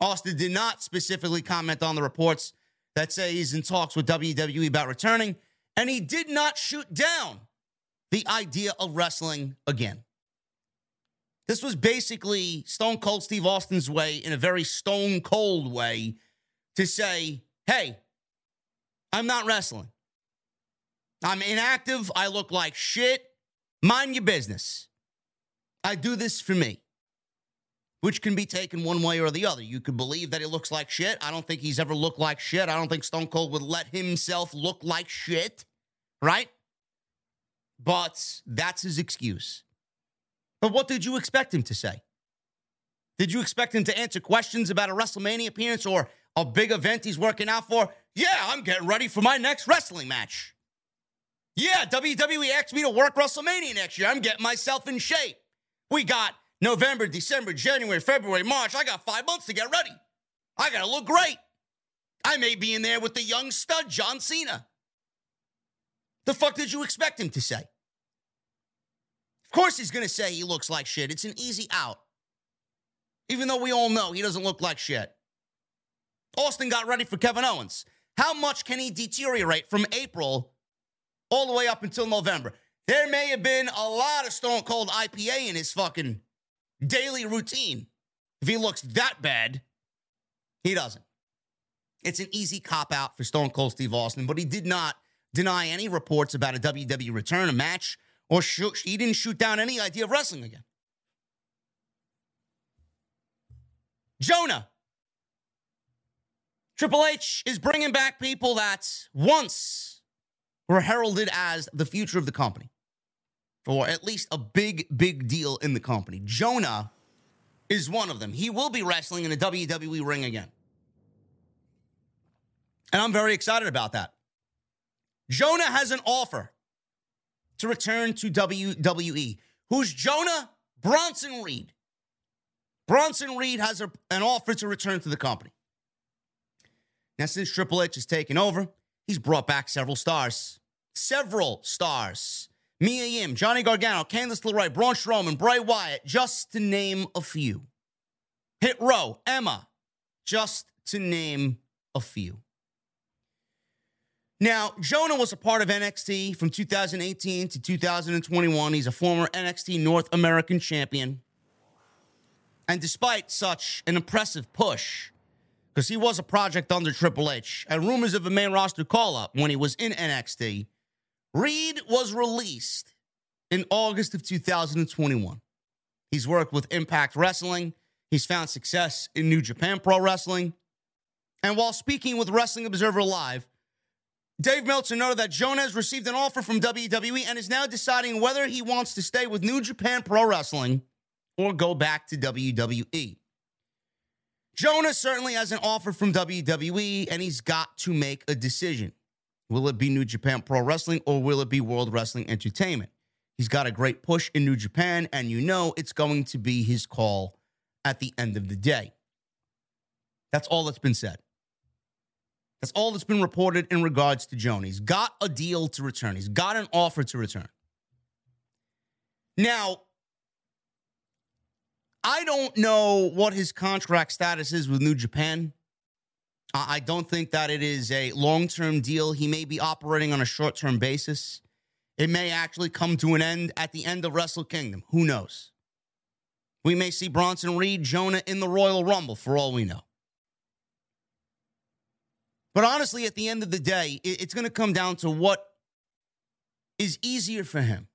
Austin did not specifically comment on the reports that say he's in talks with WWE about returning, and he did not shoot down the idea of wrestling again. This was basically Stone Cold Steve Austin's way, in a very stone cold way, to say, hey, I'm not wrestling. I'm inactive. I look like shit. Mind your business. I do this for me, which can be taken one way or the other. You could believe that he looks like shit. I don't think he's ever looked like shit. I don't think Stone Cold would let himself look like shit, right? But that's his excuse. But what did you expect him to say? Did you expect him to answer questions about a WrestleMania appearance or a big event he's working out for? Yeah, I'm getting ready for my next wrestling match. Yeah, WWE asked me to work WrestleMania next year. I'm getting myself in shape. We got November, December, January, February, March. I got five months to get ready. I got to look great. I may be in there with the young stud, John Cena. The fuck did you expect him to say? Of course, he's going to say he looks like shit. It's an easy out. Even though we all know he doesn't look like shit. Austin got ready for Kevin Owens. How much can he deteriorate from April all the way up until November? There may have been a lot of Stone Cold IPA in his fucking daily routine. If he looks that bad, he doesn't. It's an easy cop out for Stone Cold Steve Austin, but he did not deny any reports about a WWE return, a match, or shoot, he didn't shoot down any idea of wrestling again. Jonah. Triple H is bringing back people that once were heralded as the future of the company, or at least a big, big deal in the company. Jonah is one of them. He will be wrestling in a WWE ring again. And I'm very excited about that. Jonah has an offer to return to WWE. Who's Jonah? Bronson Reed. Bronson Reed has a, an offer to return to the company. Now, since Triple H has taken over, he's brought back several stars. Several stars. Mia Yim, Johnny Gargano, Candice LeRae, Braun Strowman, Bray Wyatt, just to name a few. Hit Row, Emma, just to name a few. Now, Jonah was a part of NXT from 2018 to 2021. He's a former NXT North American champion. And despite such an impressive push, because he was a project under Triple H, and rumors of a main roster call up when he was in NXT, Reed was released in August of 2021. He's worked with Impact Wrestling, he's found success in New Japan Pro Wrestling. And while speaking with Wrestling Observer Live, Dave Meltzer noted that Jonah has received an offer from WWE and is now deciding whether he wants to stay with New Japan Pro Wrestling or go back to WWE. Jonah certainly has an offer from WWE and he's got to make a decision. Will it be New Japan Pro Wrestling or will it be World Wrestling Entertainment? He's got a great push in New Japan, and you know it's going to be his call at the end of the day. That's all that's been said. That's all that's been reported in regards to Jonah. He's got a deal to return, he's got an offer to return. Now, I don't know what his contract status is with New Japan. I don't think that it is a long term deal. He may be operating on a short term basis. It may actually come to an end at the end of Wrestle Kingdom. Who knows? We may see Bronson Reed, Jonah in the Royal Rumble for all we know. But honestly, at the end of the day, it's going to come down to what is easier for him.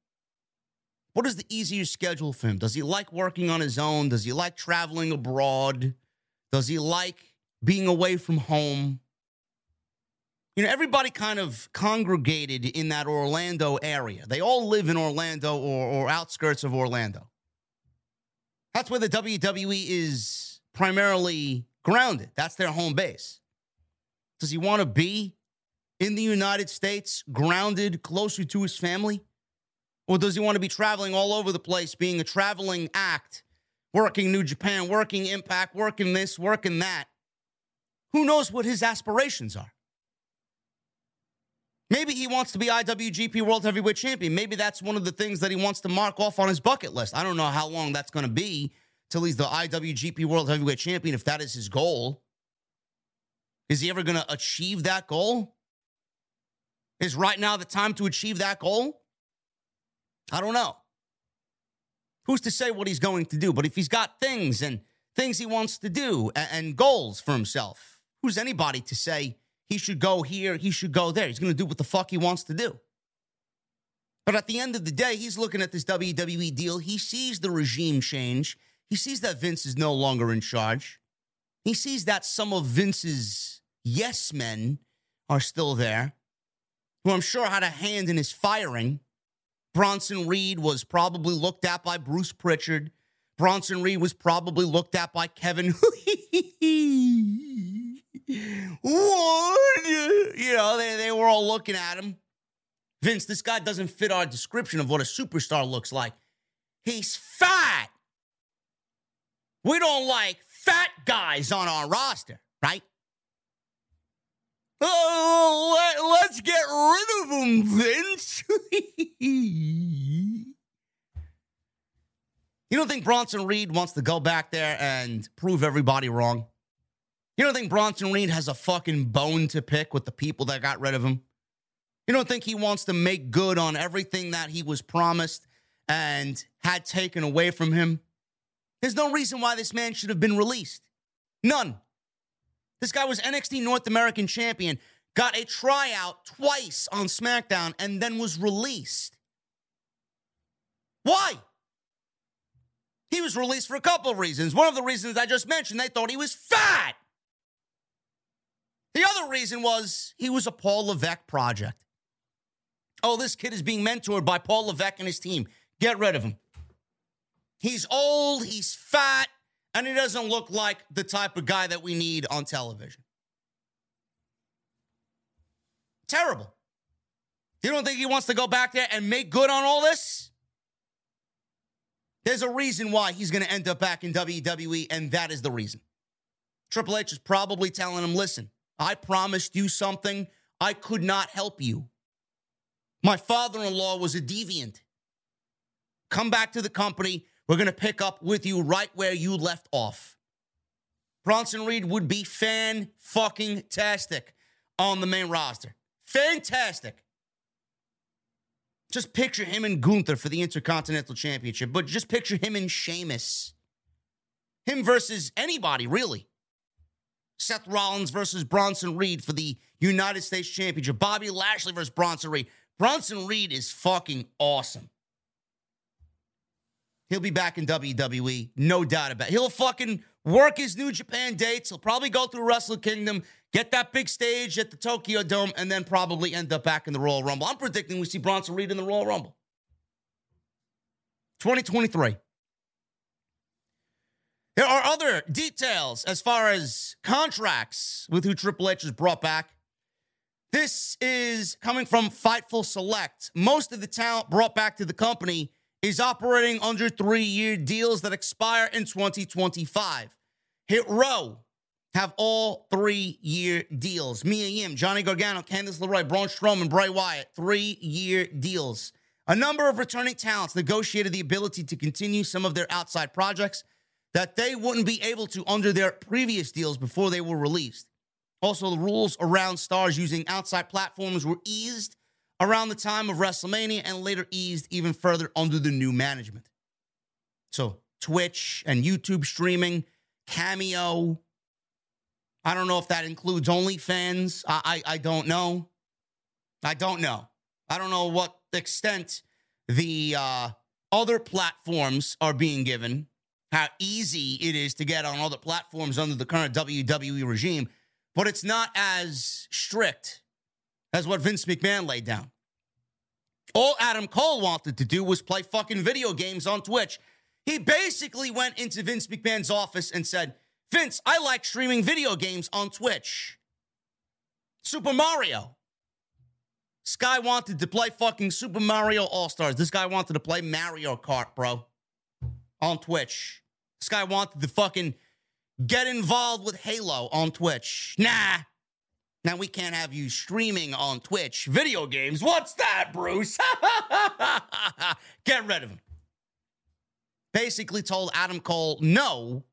What is the easier schedule for him? Does he like working on his own? Does he like traveling abroad? Does he like being away from home? You know, everybody kind of congregated in that Orlando area. They all live in Orlando or, or outskirts of Orlando. That's where the WWE is primarily grounded. That's their home base. Does he want to be in the United States, grounded closer to his family? Or does he want to be traveling all over the place, being a traveling act, working New Japan, working Impact, working this, working that? Who knows what his aspirations are? Maybe he wants to be IWGP World Heavyweight Champion. Maybe that's one of the things that he wants to mark off on his bucket list. I don't know how long that's going to be till he's the IWGP World Heavyweight Champion, if that is his goal. Is he ever going to achieve that goal? Is right now the time to achieve that goal? I don't know. Who's to say what he's going to do? But if he's got things and things he wants to do and, and goals for himself, who's anybody to say he should go here, he should go there? He's going to do what the fuck he wants to do. But at the end of the day, he's looking at this WWE deal. He sees the regime change. He sees that Vince is no longer in charge. He sees that some of Vince's yes men are still there, who I'm sure had a hand in his firing. Bronson Reed was probably looked at by Bruce Pritchard. Bronson Reed was probably looked at by Kevin. what? You know, they, they were all looking at him. Vince, this guy doesn't fit our description of what a superstar looks like. He's fat. We don't like fat guys on our roster, right? Oh, let, us get rid of him, Vince. you don't think Bronson Reed wants to go back there and prove everybody wrong? You don't think Bronson Reed has a fucking bone to pick with the people that got rid of him? You don't think he wants to make good on everything that he was promised and had taken away from him? There's no reason why this man should have been released. None. This guy was NXT North American champion, got a tryout twice on SmackDown, and then was released. Why? He was released for a couple of reasons. One of the reasons I just mentioned, they thought he was fat. The other reason was he was a Paul Levesque project. Oh, this kid is being mentored by Paul Levesque and his team. Get rid of him. He's old, he's fat, and he doesn't look like the type of guy that we need on television. Terrible. You don't think he wants to go back there and make good on all this? There's a reason why he's going to end up back in WWE, and that is the reason. Triple H is probably telling him, listen, I promised you something. I could not help you. My father in law was a deviant. Come back to the company. We're going to pick up with you right where you left off. Bronson Reed would be fan fucking tastic on the main roster. Fantastic. Just picture him and Gunther for the Intercontinental Championship, but just picture him and Sheamus. Him versus anybody, really. Seth Rollins versus Bronson Reed for the United States Championship. Bobby Lashley versus Bronson Reed. Bronson Reed is fucking awesome. He'll be back in WWE, no doubt about it. He'll fucking work his New Japan dates. He'll probably go through Wrestle Kingdom, get that big stage at the Tokyo Dome, and then probably end up back in the Royal Rumble. I'm predicting we see Bronson Reed in the Royal Rumble. 2023. There are other details as far as contracts with who Triple H has brought back. This is coming from Fightful Select. Most of the talent brought back to the company is operating under three year deals that expire in 2025. Hit Row have all three year deals. Mia Yim, Johnny Gargano, Candice LeRae, Braun Strowman, Bray Wyatt, three year deals. A number of returning talents negotiated the ability to continue some of their outside projects that they wouldn't be able to under their previous deals before they were released. Also, the rules around stars using outside platforms were eased around the time of WrestleMania and later eased even further under the new management. So, Twitch and YouTube streaming, Cameo. I don't know if that includes OnlyFans. I, I, I don't know. I don't know. I don't know what extent the uh, other platforms are being given, how easy it is to get on all the platforms under the current WWE regime but it's not as strict as what Vince McMahon laid down. All Adam Cole wanted to do was play fucking video games on Twitch. He basically went into Vince McMahon's office and said, Vince, I like streaming video games on Twitch. Super Mario. This guy wanted to play fucking Super Mario All Stars. This guy wanted to play Mario Kart, bro, on Twitch. This guy wanted to fucking Get involved with Halo on Twitch. Nah. Now we can't have you streaming on Twitch video games. What's that, Bruce? Get rid of him. Basically told Adam Cole, no,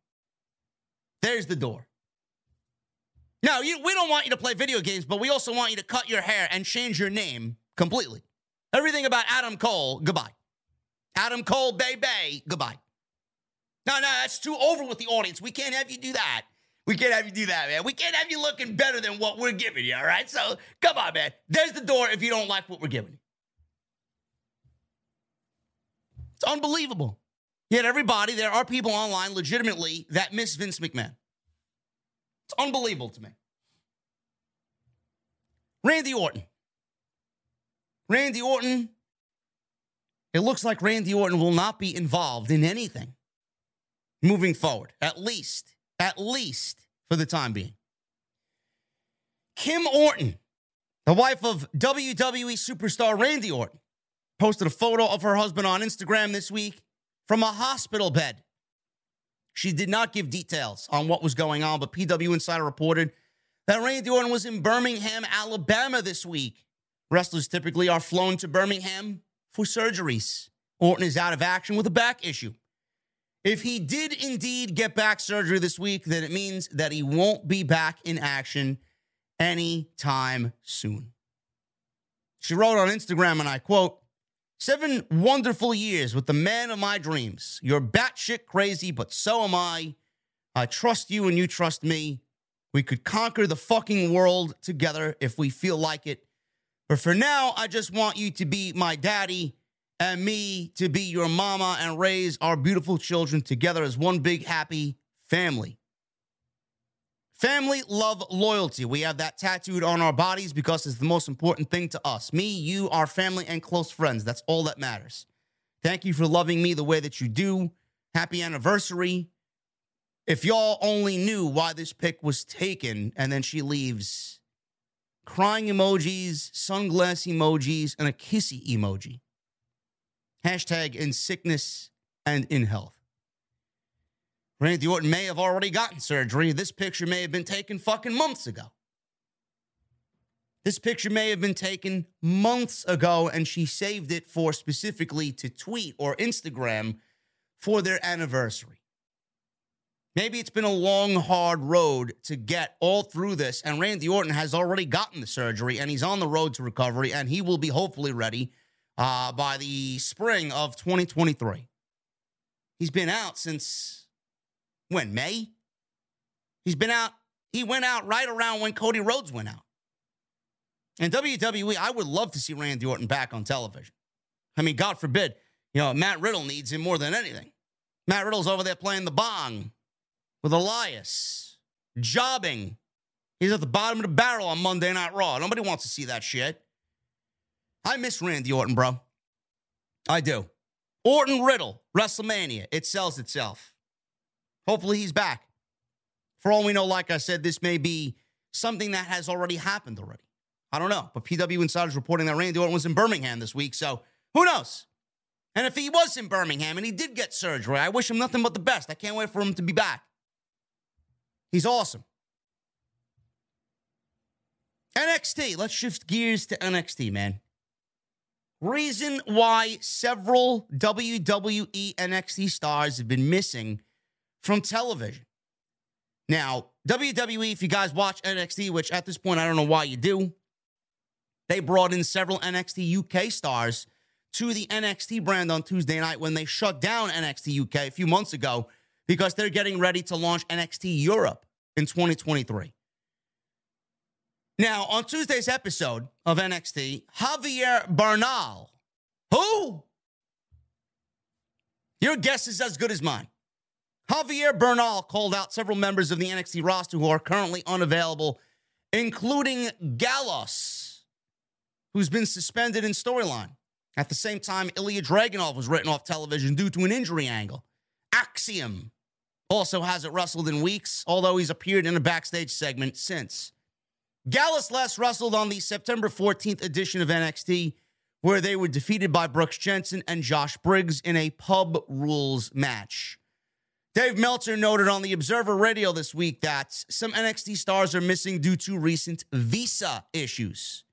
there's the door. No, you, we don't want you to play video games, but we also want you to cut your hair and change your name completely. Everything about Adam Cole, goodbye. Adam Cole, baby, goodbye. No, no, that's too over with the audience. We can't have you do that. We can't have you do that, man. We can't have you looking better than what we're giving you, all right? So come on, man. There's the door if you don't like what we're giving you. It's unbelievable. Yet everybody, there are people online legitimately that miss Vince McMahon. It's unbelievable to me. Randy Orton. Randy Orton. It looks like Randy Orton will not be involved in anything moving forward, at least, at least for the time being. Kim Orton, the wife of WWE superstar Randy Orton, posted a photo of her husband on Instagram this week from a hospital bed. She did not give details on what was going on, but PW Insider reported that Randy Orton was in Birmingham, Alabama this week. Wrestlers typically are flown to Birmingham for surgeries. Orton is out of action with a back issue. If he did indeed get back surgery this week, then it means that he won't be back in action anytime soon. She wrote on Instagram, and I quote, Seven wonderful years with the man of my dreams. You're batshit crazy, but so am I. I trust you and you trust me. We could conquer the fucking world together if we feel like it. But for now, I just want you to be my daddy and me to be your mama and raise our beautiful children together as one big happy family. Family, love, loyalty. We have that tattooed on our bodies because it's the most important thing to us. Me, you, our family, and close friends. That's all that matters. Thank you for loving me the way that you do. Happy anniversary. If y'all only knew why this pic was taken, and then she leaves crying emojis, sunglass emojis, and a kissy emoji. Hashtag in sickness and in health. Randy Orton may have already gotten surgery. This picture may have been taken fucking months ago. This picture may have been taken months ago, and she saved it for specifically to tweet or Instagram for their anniversary. Maybe it's been a long, hard road to get all through this, and Randy Orton has already gotten the surgery and he's on the road to recovery, and he will be hopefully ready uh, by the spring of 2023. He's been out since when? May? He's been out. He went out right around when Cody Rhodes went out. And WWE, I would love to see Randy Orton back on television. I mean, God forbid, you know, Matt Riddle needs him more than anything. Matt Riddle's over there playing the bong with Elias, jobbing. He's at the bottom of the barrel on Monday Night Raw. Nobody wants to see that shit. I miss Randy Orton, bro. I do. Orton Riddle, WrestleMania. It sells itself. Hopefully he's back. For all we know, like I said, this may be something that has already happened already. I don't know. But PW Insider is reporting that Randy Orton was in Birmingham this week, so who knows? And if he was in Birmingham and he did get surgery, I wish him nothing but the best. I can't wait for him to be back. He's awesome. NXT. Let's shift gears to NXT, man. Reason why several WWE NXT stars have been missing from television. Now, WWE, if you guys watch NXT, which at this point I don't know why you do, they brought in several NXT UK stars to the NXT brand on Tuesday night when they shut down NXT UK a few months ago because they're getting ready to launch NXT Europe in 2023. Now, on Tuesday's episode of NXT, Javier Bernal, who? Your guess is as good as mine. Javier Bernal called out several members of the NXT roster who are currently unavailable, including Gallus, who's been suspended in storyline. At the same time, Ilja Dragunov was written off television due to an injury angle. Axiom also hasn't wrestled in weeks, although he's appeared in a backstage segment since. Gallus last wrestled on the September 14th edition of NXT, where they were defeated by Brooks Jensen and Josh Briggs in a pub rules match. Dave Meltzer noted on the Observer Radio this week that some NXT stars are missing due to recent visa issues.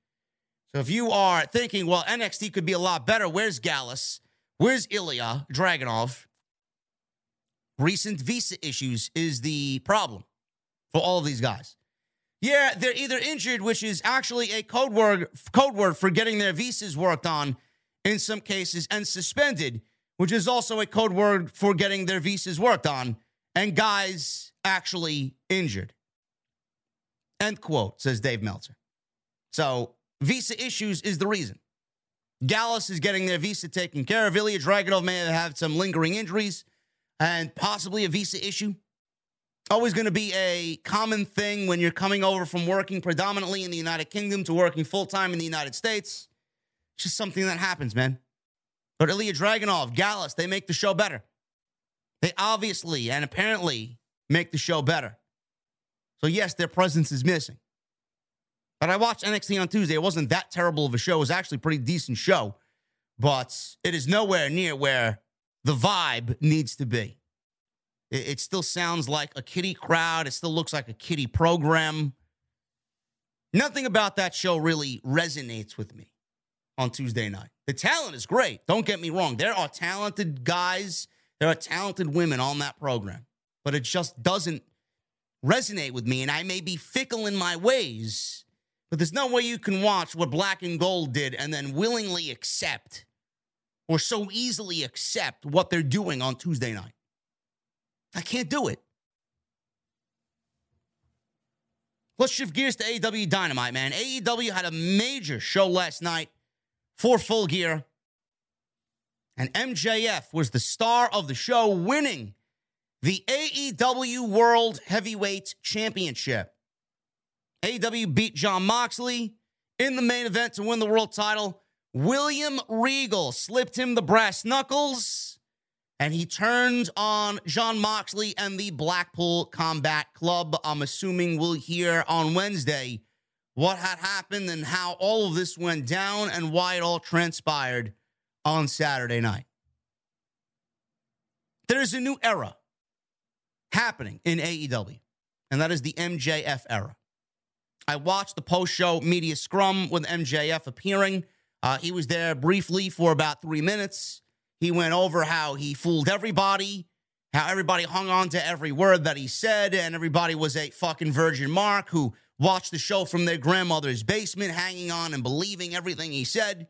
So if you are thinking, well, NXT could be a lot better, where's Gallus? Where's Ilja Dragunov? Recent visa issues is the problem for all of these guys. Yeah, they're either injured, which is actually a code word, code word for getting their visas worked on in some cases, and suspended which is also a code word for getting their visas worked on, and guys actually injured. End quote, says Dave Meltzer. So, visa issues is the reason. Gallus is getting their visa taken care of. Ilja Dragunov may have had some lingering injuries and possibly a visa issue. Always going to be a common thing when you're coming over from working predominantly in the United Kingdom to working full time in the United States. It's just something that happens, man. But Ilja Dragunov, Gallus, they make the show better. They obviously and apparently make the show better. So, yes, their presence is missing. But I watched NXT on Tuesday. It wasn't that terrible of a show. It was actually a pretty decent show, but it is nowhere near where the vibe needs to be. It, it still sounds like a kiddie crowd. It still looks like a kiddie program. Nothing about that show really resonates with me on Tuesday night. The talent is great. Don't get me wrong. There are talented guys, there are talented women on that program, but it just doesn't resonate with me. And I may be fickle in my ways, but there's no way you can watch what Black and Gold did and then willingly accept or so easily accept what they're doing on Tuesday night. I can't do it. Let's shift gears to AEW Dynamite, man. AEW had a major show last night for full gear. And MJF was the star of the show, winning the AEW World Heavyweight Championship. AEW beat Jon Moxley in the main event to win the world title. William Regal slipped him the brass knuckles and he turned on Jon Moxley and the Blackpool Combat Club. I'm assuming we'll hear on Wednesday what had happened and how all of this went down and why it all transpired on Saturday night. There's a new era happening in AEW, and that is the MJF era. I watched the post show media scrum with MJF appearing. Uh, he was there briefly for about three minutes. He went over how he fooled everybody, how everybody hung on to every word that he said, and everybody was a fucking virgin Mark who watched the show from their grandmother's basement, hanging on and believing everything he said.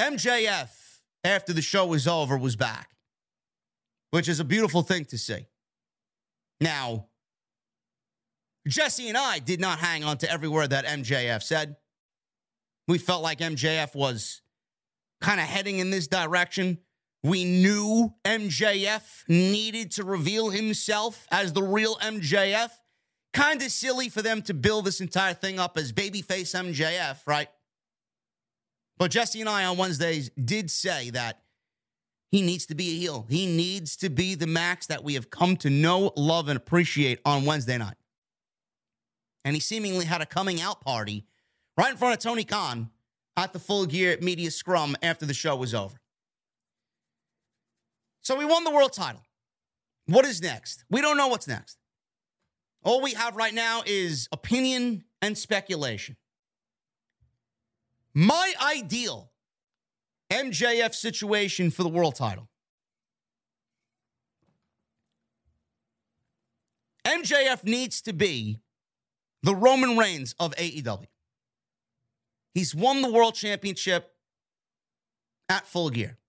MJF, after the show was over, was back, which is a beautiful thing to see. Now, Jesse and I did not hang on to every word that MJF said. We felt like MJF was kind of heading in this direction. We knew MJF needed to reveal himself as the real MJF. Kind of silly for them to build this entire thing up as babyface MJF, right? But Jesse and I on Wednesdays did say that he needs to be a heel. He needs to be the max that we have come to know, love, and appreciate on Wednesday night. And he seemingly had a coming out party right in front of Tony Khan at the full gear media scrum after the show was over. So we won the world title. What is next? We don't know what's next. All we have right now is opinion and speculation. My ideal MJF situation for the world title. MJF needs to be the Roman Reigns of AEW. He's won the world championship at full gear.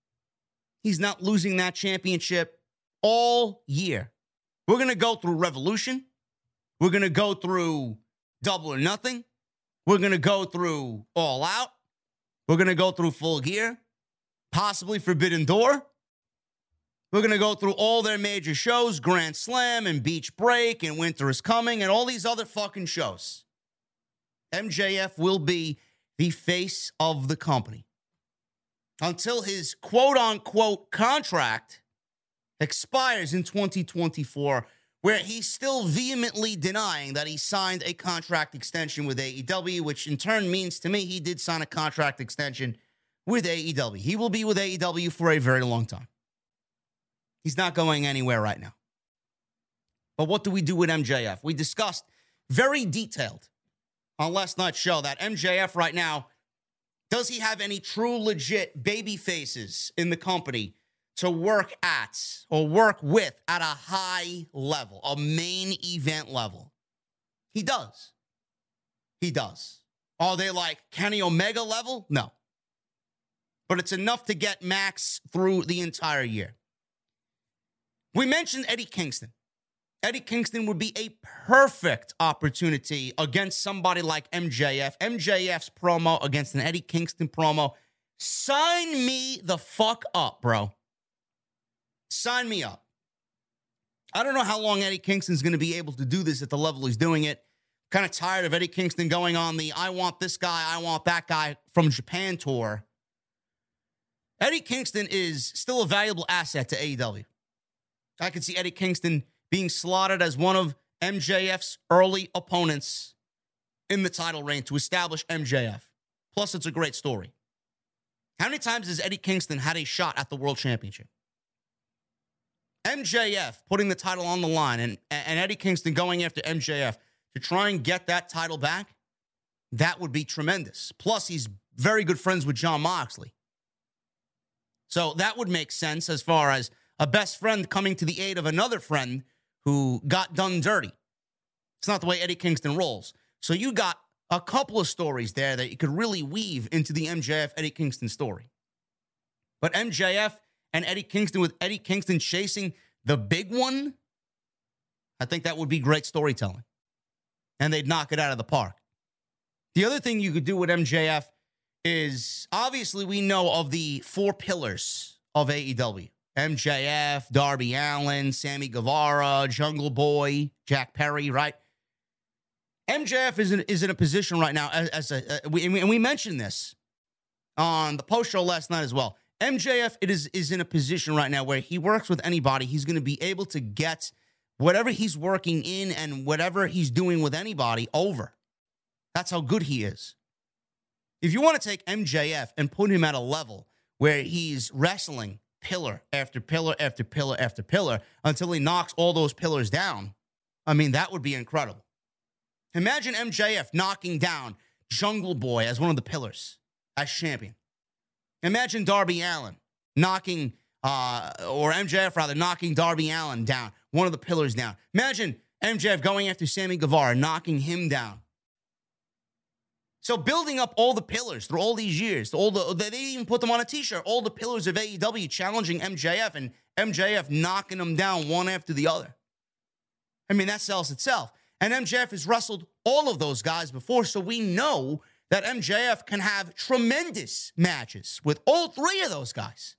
He's not losing that championship all year. We're going to go through Revolution. We're going to go through Double or Nothing. We're going to go through All Out. We're going to go through Full Gear, possibly Forbidden Door. We're going to go through all their major shows Grand Slam and Beach Break and Winter is Coming and all these other fucking shows. MJF will be the face of the company until his quote unquote contract expires in 2024, where he's still vehemently denying that he signed a contract extension with AEW, which in turn means to me he did sign a contract extension with AEW. He will be with AEW for a very long time. He's not going anywhere right now. But what do we do with MJF? We discussed very detailed on last night's show that MJF right now does he have any true, legit baby faces in the company to work at or work with at a high level, a main event level? He does. He does. Are they like Kenny Omega level? No. But it's enough to get Max through the entire year. We mentioned Eddie Kingston. Eddie Kingston would be a perfect opportunity against somebody like MJF. MJF's promo against an Eddie Kingston promo. Sign me the fuck up, bro. Sign me up. I don't know how long Eddie Kingston's going to be able to do this at the level he's doing it. Kind of tired of Eddie Kingston going on the I want this guy, I want that guy from Japan tour. Eddie Kingston is still a valuable asset to AEW. I can see Eddie Kingston being slotted as one of MJF's early opponents in the title reign to establish MJF. Plus, it's a great story. How many times has Eddie Kingston had a shot at the world championship? MJF putting the title on the line and, and Eddie Kingston going after MJF to try and get that title back, that would be tremendous. Plus, he's very good friends with Jon Moxley. So that would make sense as far as a best friend coming to the aid of another friend who got done dirty. It's not the way Eddie Kingston rolls. So you got a couple of stories there that you could really weave into the MJF Eddie Kingston story. But MJF and Eddie Kingston with Eddie Kingston chasing the big one, I think that would be great storytelling. And they'd knock it out of the park. The other thing you could do with MJF is obviously we know of the four pillars of AEW MJF, Darby Allin, Sammy Guevara, Jungle Boy, Jack Perry, right? MJF is in, is in a position right now as, as a, uh, we, and we mentioned this on the post show last night as well. MJF it is is in a position right now where he works with anybody. He's going to be able to get whatever he's working in and whatever he's doing with anybody over. That's how good he is. If you want to take MJF and put him at a level where he's wrestling pillar after pillar after pillar after pillar until he knocks all those pillars down, I mean, that would be incredible. Imagine MJF knocking down Jungle Boy as one of the pillars as champion. Imagine Darby Allin knocking, uh, or MJF rather, knocking Darby Allin down, one of the pillars down. Imagine MJF going after Sammy Guevara, knocking him down. So building up all the pillars through all these years, all the they even put them on a T-shirt. All the pillars of AEW challenging MJF and MJF knocking them down one after the other. I mean that sells itself. And MJF has wrestled all of those guys before, so we know that MJF can have tremendous matches with all three of those guys.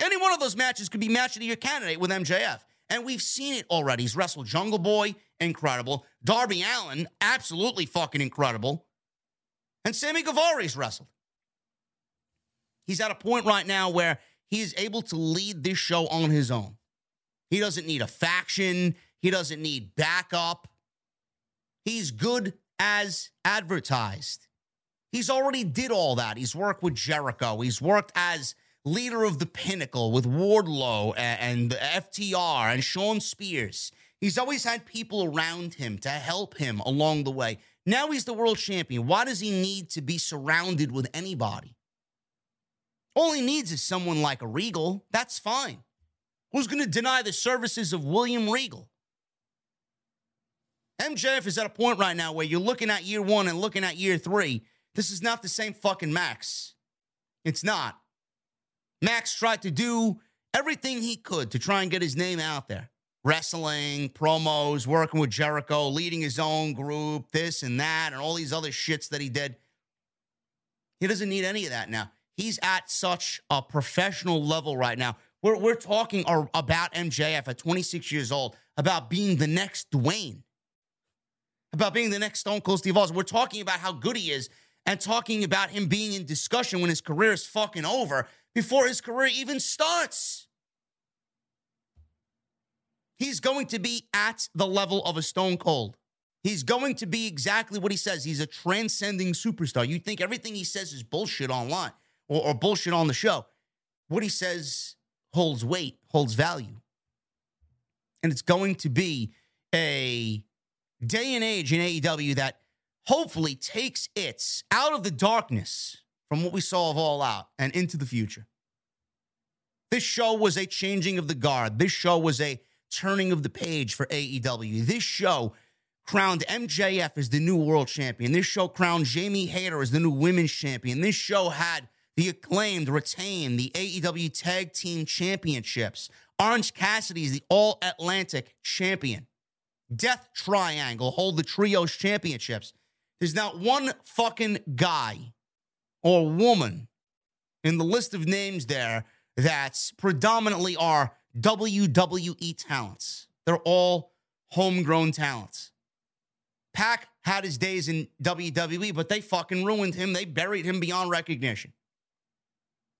Any one of those matches could be match of the year candidate with MJF. And we've seen it already. He's wrestled Jungle Boy, incredible. Darby Allin, absolutely fucking incredible. And Sammy Guevara's wrestled. He's at a point right now where he is able to lead this show on his own. He doesn't need a faction, he doesn't need backup. He's good as advertised. He's already did all that. He's worked with Jericho. He's worked as leader of the Pinnacle with Wardlow and, FTR and Shawn Spears. He's always had people around him to help him along the way. Now he's the world champion. Why does he need to be surrounded with anybody? All he needs is someone like a Regal. That's fine. Who's going to deny the services of William Regal? MJF is at a point right now where you're looking at year one and looking at year three. This is not the same fucking Max. It's not. Max tried to do everything he could to try and get his name out there wrestling, promos, working with Jericho, leading his own group, this and that, and all these other shits that he did. He doesn't need any of that now. He's at such a professional level right now. We're, we're talking about MJF at 26 years old, about being the next Dwayne about being the next Stone Cold Steve Austin. We're talking about how good he is and talking about him being in discussion when his career is fucking over before his career even starts. He's going to be at the level of a Stone Cold. He's going to be exactly what he says. He's a transcending superstar. You think everything he says is bullshit online or, or bullshit on the show. What he says holds weight, holds value. And it's going to be a day and age in AEW that hopefully takes its out of the darkness from what we saw of All Out and into the future. This show was a changing of the guard. This show was a turning of the page for AEW. This show crowned MJF as the new world champion. This show crowned Jamie Hayter as the new women's champion. This show had the acclaimed retain the AEW Tag Team Championships. Orange Cassidy is the All Atlantic champion. Death Triangle hold the trios championships. There's not one fucking guy or woman in the list of names there that's predominantly are WWE talents. They're all homegrown talents. Pac had his days in WWE, but they fucking ruined him. They buried him beyond recognition.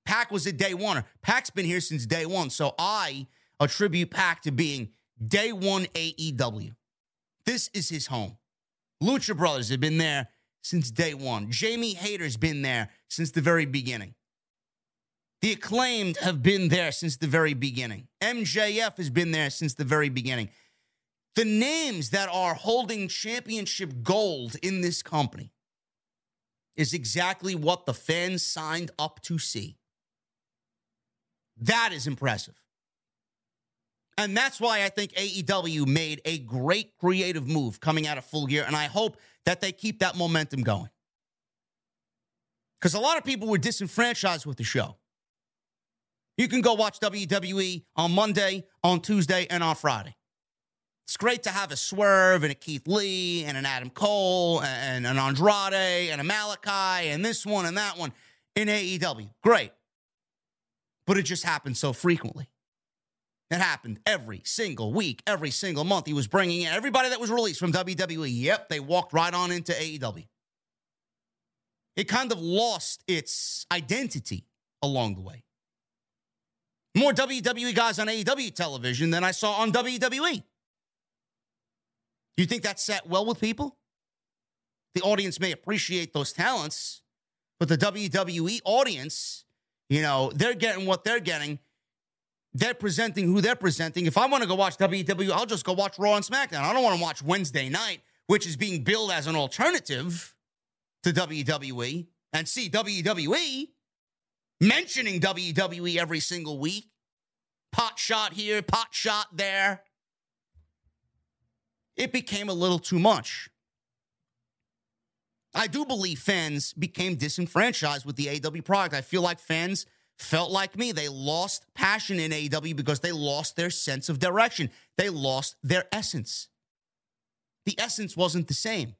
Pac was a day oneer. Pac's been here since day one. So I attribute Pac to being day one AEW. This is his home. Lucha Brothers have been there since day one. Jamie Hayter's been there since the very beginning. The acclaimed have been there since the very beginning. MJF has been there since the very beginning. The names that are holding championship gold in this company is exactly what the fans signed up to see. That is impressive. And that's why I think AEW made a great creative move coming out of full gear. And I hope that they keep that momentum going. Because a lot of people were disenfranchised with the show. You can go watch WWE on Monday, on Tuesday, and on Friday. It's great to have a Swerve and a Keith Lee and an Adam Cole and an Andrade and a Malachi and this one and that one in AEW. Great. But it just happens so frequently. It happened every single week, every single month. He was bringing in everybody that was released from WWE. Yep, they walked right on into AEW. It kind of lost its identity along the way. More WWE guys on AEW television than I saw on WWE. You think that set well with people? The audience may appreciate those talents, but the WWE audience, you know, they're getting what they're getting. They're presenting who they're presenting. If I want to go watch WWE, I'll just go watch Raw and SmackDown. I don't want to watch Wednesday night, which is being billed as an alternative to WWE, and see WWE mentioning WWE every single week. Pot shot here, pot shot there. It became a little too much. I do believe fans became disenfranchised with the AW product. I feel like fans felt like me. They lost passion in AW because they lost their sense of direction. They lost their essence. The essence wasn't the same.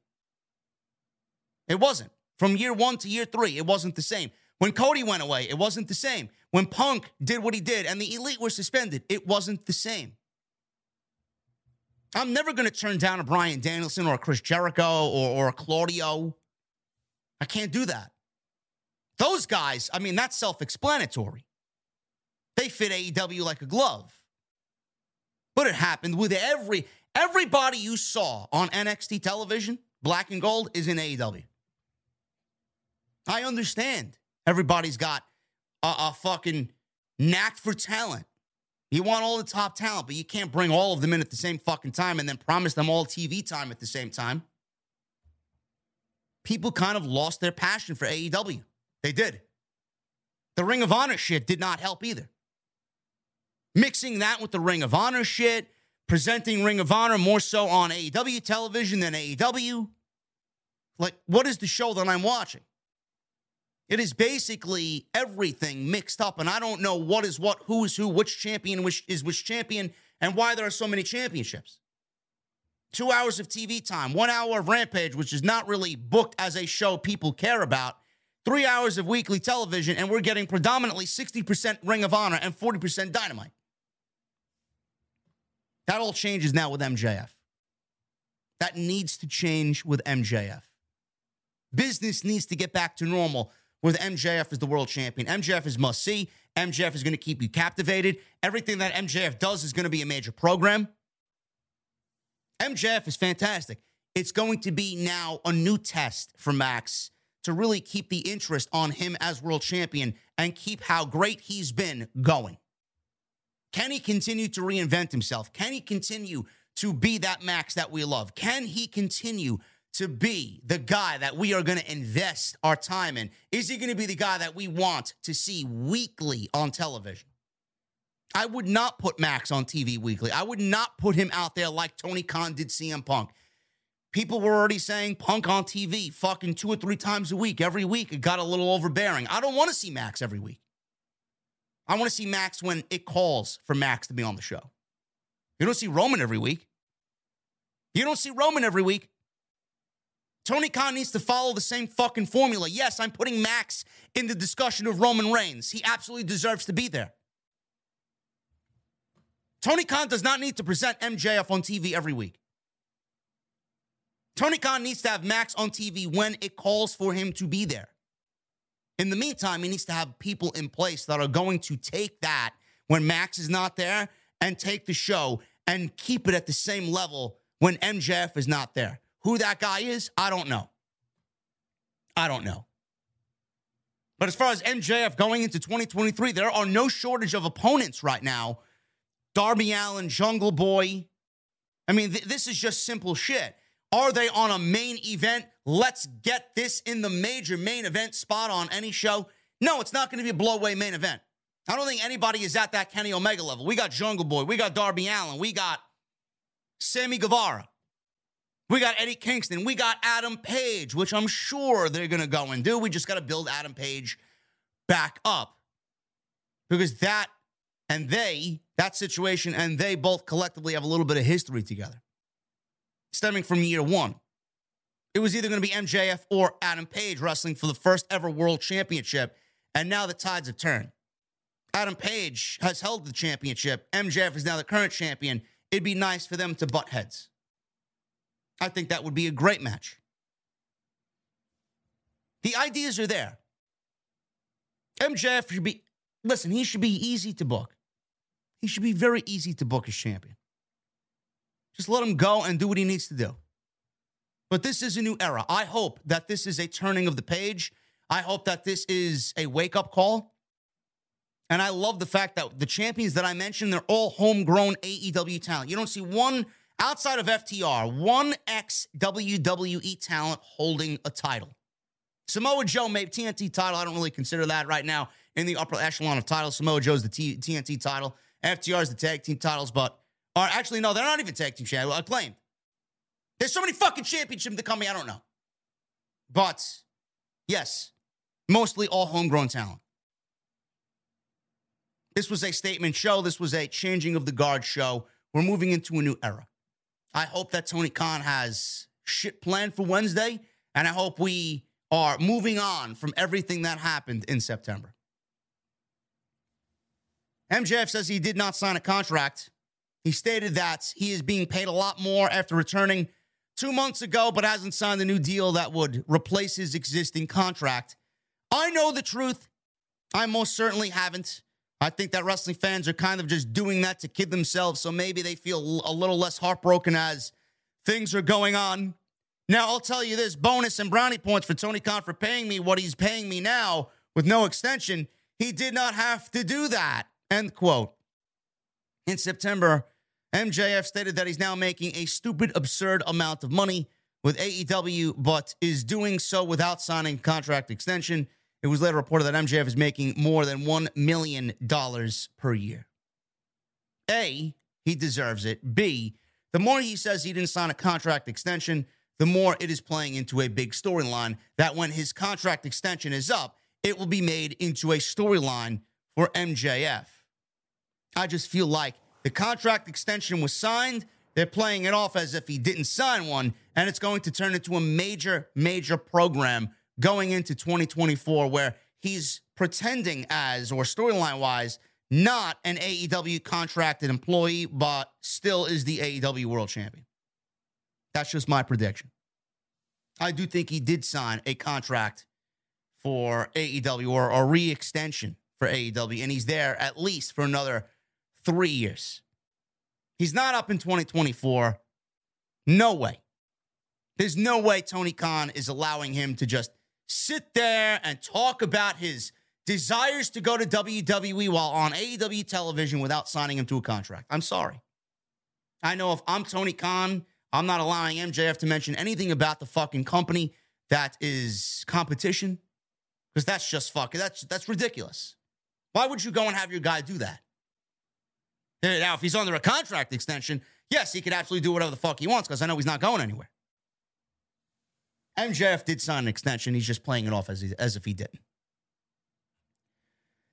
It wasn't. From year one to year three, it wasn't the same. When Cody went away, it wasn't the same. When Punk did what he did and the Elite were suspended, it wasn't the same. I'm never going to turn down a Bryan Danielson or a Chris Jericho or, or a Claudio. I can't do that. Those guys, I mean, that's self explanatory. They fit AEW like a glove. But it happened with every everybody you saw on NXT television, black and gold, is in AEW. I understand. Everybody's got a, a fucking knack for talent. You want all the top talent, but you can't bring all of them in at the same fucking time and then promise them all TV time at the same time. People kind of lost their passion for AEW. They did. The Ring of Honor shit did not help either. Mixing that with the Ring of Honor shit, presenting Ring of Honor more so on AEW television than AEW. Like, what is the show that I'm watching? It is basically everything mixed up, and I don't know what is what, who is who, which champion which is which champion, and why there are so many championships. Two hours of TV time, one hour of Rampage, which is not really booked as a show people care about, three hours of weekly television, and we're getting predominantly 60% Ring of Honor and 40% Dynamite. That all changes now with MJF. That needs to change with MJF. Business needs to get back to normal with MJF as the world champion. MJF is must see. MJF is going to keep you captivated. Everything that MJF does is going to be a major program. MJF is fantastic. It's going to be now a new test for Max to really keep the interest on him as world champion and keep how great he's been going. Can he continue to reinvent himself? Can he continue to be that Max that we love? Can he continue to be the guy that we are going to invest our time in? Is he going to be the guy that we want to see weekly on television? I would not put Max on TV weekly. I would not put him out there like Tony Khan did CM Punk. People were already saying Punk on TV fucking two or three times a week, every week. It got a little overbearing. I don't want to see Max every week. I want to see Max when it calls for Max to be on the show. You don't see Roman every week. You don't see Roman every week. Tony Khan needs to follow the same fucking formula. Yes, I'm putting Max in the discussion of Roman Reigns. He absolutely deserves to be there. Tony Khan does not need to present MJF on TV every week. Tony Khan needs to have Max on TV when it calls for him to be there. In the meantime, he needs to have people in place that are going to take that when Max is not there and take the show and keep it at the same level when MJF is not there. Who that guy is, I don't know. I don't know. But as far as MJF going into 2023, there are no shortage of opponents right now. Darby Allin, Jungle Boy. I mean, th- this is just simple shit. Are they on a main event? Let's get this in the major main event spot on any show. No, it's not going to be a blowaway main event. I don't think anybody is at that Kenny Omega level. We got Jungle Boy, we got Darby Allin, we got Sammy Guevara, we got Eddie Kingston, we got Adam Page, which I'm sure they're going to go and do. We just got to build Adam Page back up because that and they, that situation, and they both collectively have a little bit of history together stemming from year one. It was either going to be MJF or Adam Page wrestling for the first ever world championship. And now the tides have turned. Adam Page has held the championship. MJF is now the current champion. It'd be nice for them to butt heads. I think that would be a great match. The ideas are there. MJF should be, listen, he should be easy to book. He should be very easy to book as champion. Just let him go and do what he needs to do. But this is a new era. I hope that this is a turning of the page. I hope that this is a wake up call. And I love the fact that the champions that I mentioned, they're all homegrown AEW talent. You don't see one outside of FTR, one ex WWE talent holding a title. Samoa Joe made TNT title. I don't really consider that right now in the upper echelon of titles. Samoa Joe's the T- TNT title. FTR is the tag team titles, but or actually, no, they're not even tag team champions. Acclaimed. There's so many fucking championships the company, I don't know. But yes, mostly all homegrown talent. This was a statement show. This was a changing of the guard show. We're moving into a new era. I hope that Tony Khan has shit planned for Wednesday, and I hope we are moving on from everything that happened in September. MJF says he did not sign a contract. He stated that he is being paid a lot more after returning two months ago, but hasn't signed a new deal that would replace his existing contract. I know the truth. I most certainly haven't. I think that wrestling fans are kind of just doing that to kid themselves, so maybe they feel a little less heartbroken as things are going on. Now, I'll tell you this bonus and brownie points for Tony Khan for paying me what he's paying me now with no extension. He did not have to do that. End quote. In September, MJF stated that he's now making a stupid, absurd amount of money with AEW, but is doing so without signing contract extension. It was later reported that MJF is making more than $1 million per year. A, he deserves it. B, the more he says he didn't sign a contract extension, the more it is playing into a big storyline that when his contract extension is up, it will be made into a storyline for MJF. I just feel like the contract extension was signed. They're playing it off as if he didn't sign one, and it's going to turn into a major, major program going into 2024 where he's pretending as, or storyline wise, not an AEW contracted employee, but still is the AEW world champion. That's just my prediction. I do think he did sign a contract for AEW or a re extension for AEW, and he's there at least for another three years. He's not up in 2024. No way. There's no way Tony Khan is allowing him to just sit there and talk about his desires to go to WWE while on AEW television without signing him to a contract. I'm sorry. I know if I'm Tony Khan, I'm not allowing MJF to mention anything about the fucking company that is competition because that's just fucking that's that's ridiculous. Why would you go and have your guy do that? Now, if he's under a contract extension, yes, he could absolutely do whatever the fuck he wants because I know he's not going anywhere. MJF did sign an extension. He's just playing it off as, he, as if he didn't.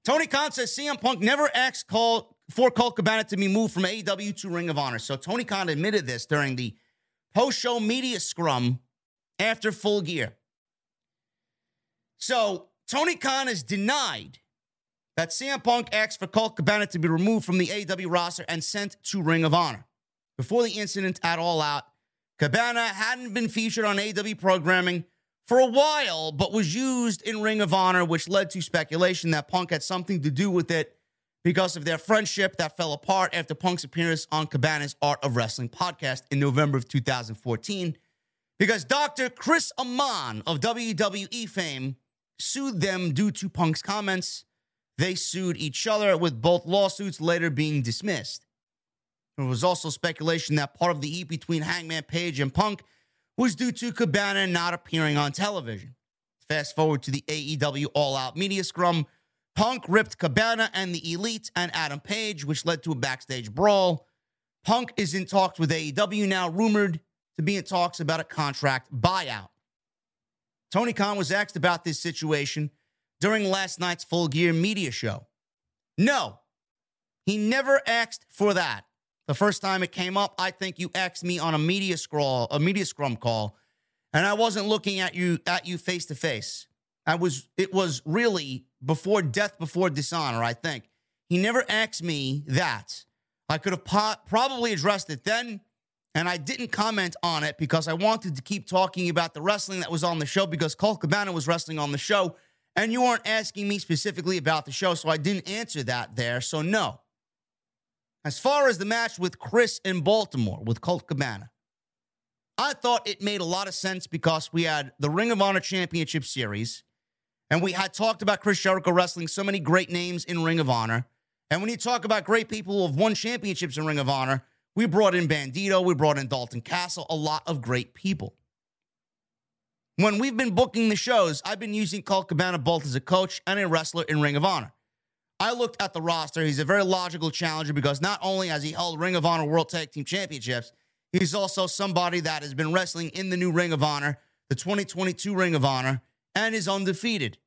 Tony Khan says CM Punk never asked for Colt Cabana to be moved from AEW to Ring of Honor. So Tony Khan admitted this during the post show media scrum after full gear. So Tony Khan has denied that CM Punk asked for Colt Cabana to be removed from the AEW roster and sent to Ring of Honor. Before the incident at All Out, Cabana hadn't been featured on AW programming for a while, but was used in Ring of Honor, which led to speculation that Punk had something to do with it because of their friendship that fell apart after Punk's appearance on Cabana's Art of Wrestling podcast in November of 2014 because Dr. Chris Amann of WWE fame sued them due to Punk's comments. They sued each other, with both lawsuits later being dismissed. There was also speculation that part of the heat between Hangman Page and Punk was due to Cabana not appearing on television. Fast forward to the AEW All Out Media Scrum. Punk ripped Cabana and the Elite and Adam Page, which led to a backstage brawl. Punk is in talks with AEW now, rumored to be in talks about a contract buyout. Tony Khan was asked about this situation during last night's full gear media show. No, he never asked for that. The first time it came up, I think you asked me on a media scroll, a media scrum call, and I wasn't looking at you at you face to face. I was it was really before death before dishonor, I think. He never asked me that. I could have po- probably addressed it then, and I didn't comment on it because I wanted to keep talking about the wrestling that was on the show because Colt Cabana was wrestling on the show, and you weren't asking me specifically about the show, so I didn't answer that there. So no. As far as the match with Chris in Baltimore with Colt Cabana, I thought it made a lot of sense because we had the Ring of Honor Championship Series, and we had talked about Chris Jericho wrestling so many great names in Ring of Honor. And when you talk about great people who have won championships in Ring of Honor, we brought in Bandito, we brought in Dalton Castle, a lot of great people. When we've been booking the shows, I've been using Colt Cabana both as a coach and a wrestler in Ring of Honor. I looked at the roster. He's a very logical challenger because not only has he held Ring of Honor World Tag Team Championships, he's also somebody that has been wrestling in the new Ring of Honor, the 2022 Ring of Honor, and is undefeated.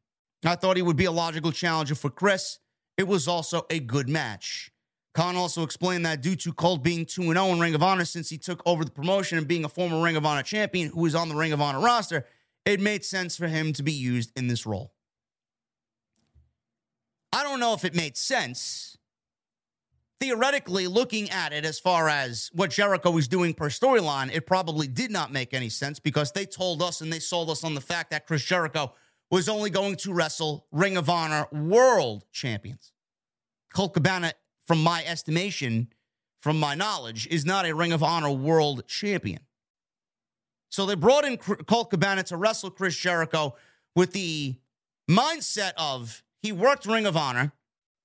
I thought he would be a logical challenger for Chris. It was also a good match. Khan also explained that due to Colt being 2 0 in Ring of Honor since he took over the promotion and being a former Ring of Honor champion who was on the Ring of Honor roster, it made sense for him to be used in this role. I don't know if it made sense. Theoretically, looking at it as far as what Jericho was doing per storyline, it probably did not make any sense because they told us and they sold us on the fact that Chris Jericho was only going to wrestle Ring of Honor world champions. Colt Cabana, from my estimation, from my knowledge, is not a Ring of Honor world champion. So they brought in Colt Cabana to wrestle Chris Jericho with the mindset of he worked Ring of Honor.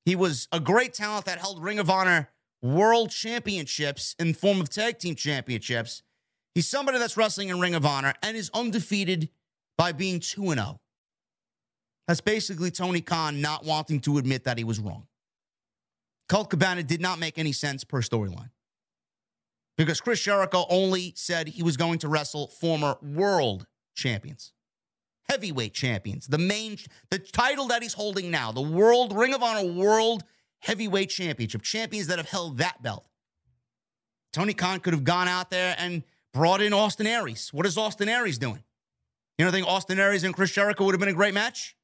He was a great talent that held Ring of Honor world championships in form of tag team championships. He's somebody that's wrestling in Ring of Honor and is undefeated by being 2 0. That's basically Tony Khan not wanting to admit that he was wrong. Colt Cabana did not make any sense per storyline because Chris Jericho only said he was going to wrestle former world champions heavyweight champions. The main, the title that he's holding now, the World Ring of Honor World Heavyweight Championship, champions that have held that belt. Tony Khan could have gone out there and brought in Austin Aries. What is Austin Aries doing? You don't think Austin Aries and Chris Jericho would have been a great match?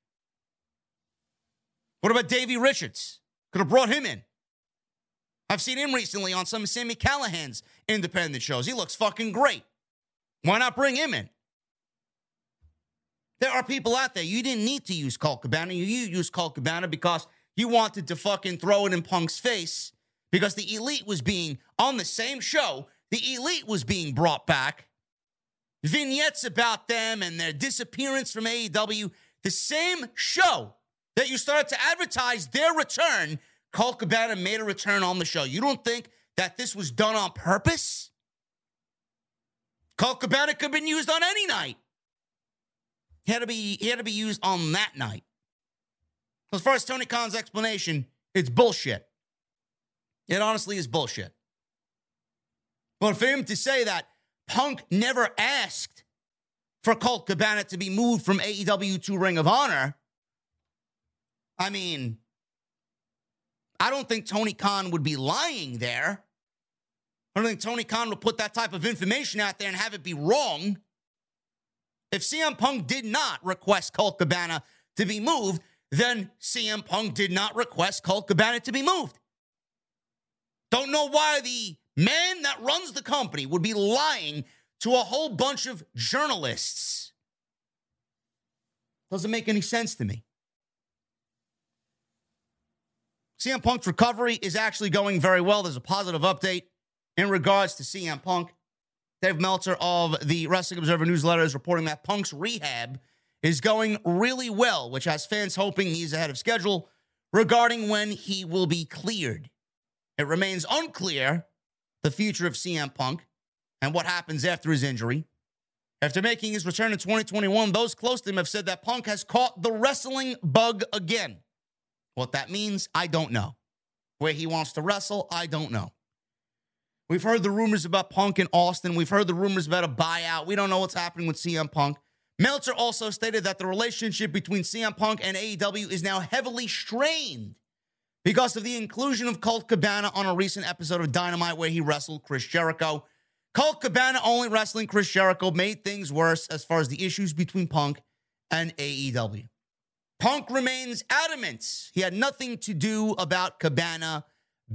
What about Davey Richards? Could have brought him in. I've seen him recently on some of Sami Callihan's independent shows. He looks fucking great. Why not bring him in? There are people out there. You didn't need to use Colt Cabana. You, you used Colt Cabana because you wanted to fucking throw it in Punk's face because the elite was being on the same show. The elite was being brought back. Vignettes about them and their disappearance from AEW. The same show that you started to advertise their return. Colt Cabana made a return on the show. You don't think that this was done on purpose? Colt Cabana could have been used on any night. He had to be he had to be used on that night. As far as Tony Khan's explanation, it's bullshit. It honestly is bullshit. But for him to say that Punk never asked for Colt Cabana to be moved from AEW to Ring of Honor, I mean, I don't think Tony Khan would be lying there. I don't think Tony Khan would put that type of information out there and have it be wrong. If CM Punk did not request Colt Cabana to be moved, then CM Punk did not request Colt Cabana to be moved. Don't know why the man that runs the company would be lying to a whole bunch of journalists. Doesn't make any sense to me. CM Punk's recovery is actually going very well. There's a positive update in regards to CM Punk. Dave Meltzer of the Wrestling Observer newsletter is reporting that Punk's rehab is going really well, which has fans hoping he's ahead of schedule regarding when he will be cleared. It remains unclear the future of CM Punk and what happens after his injury. After making his return in 2021, those close to him have said that Punk has caught the wrestling bug again. What that means, I don't know. Where he wants to wrestle, I don't know. We've heard the rumors about Punk in Austin. We've heard the rumors about a buyout. We don't know what's happening with CM Punk. Meltzer also stated that the relationship between CM Punk and AEW is now heavily strained because of the inclusion of Colt Cabana on a recent episode of Dynamite where he wrestled Chris Jericho. Colt Cabana only wrestling Chris Jericho made things worse as far as the issues between Punk and AEW. Punk remains adamant he had nothing to do about Cabana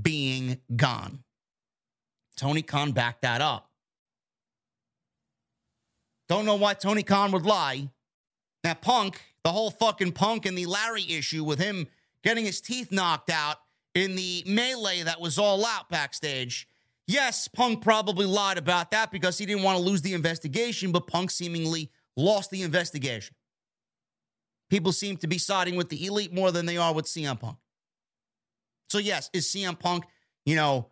being gone. Tony Khan backed that up. Don't know why Tony Khan would lie. That Punk, the whole fucking Punk and the Larry issue with him getting his teeth knocked out in the melee that was all out backstage Yes, Punk probably lied about that because he didn't want to lose the investigation, but Punk seemingly lost the investigation. People seem to be siding with the elite more than they are with CM Punk. So, yes, is CM Punk, you know,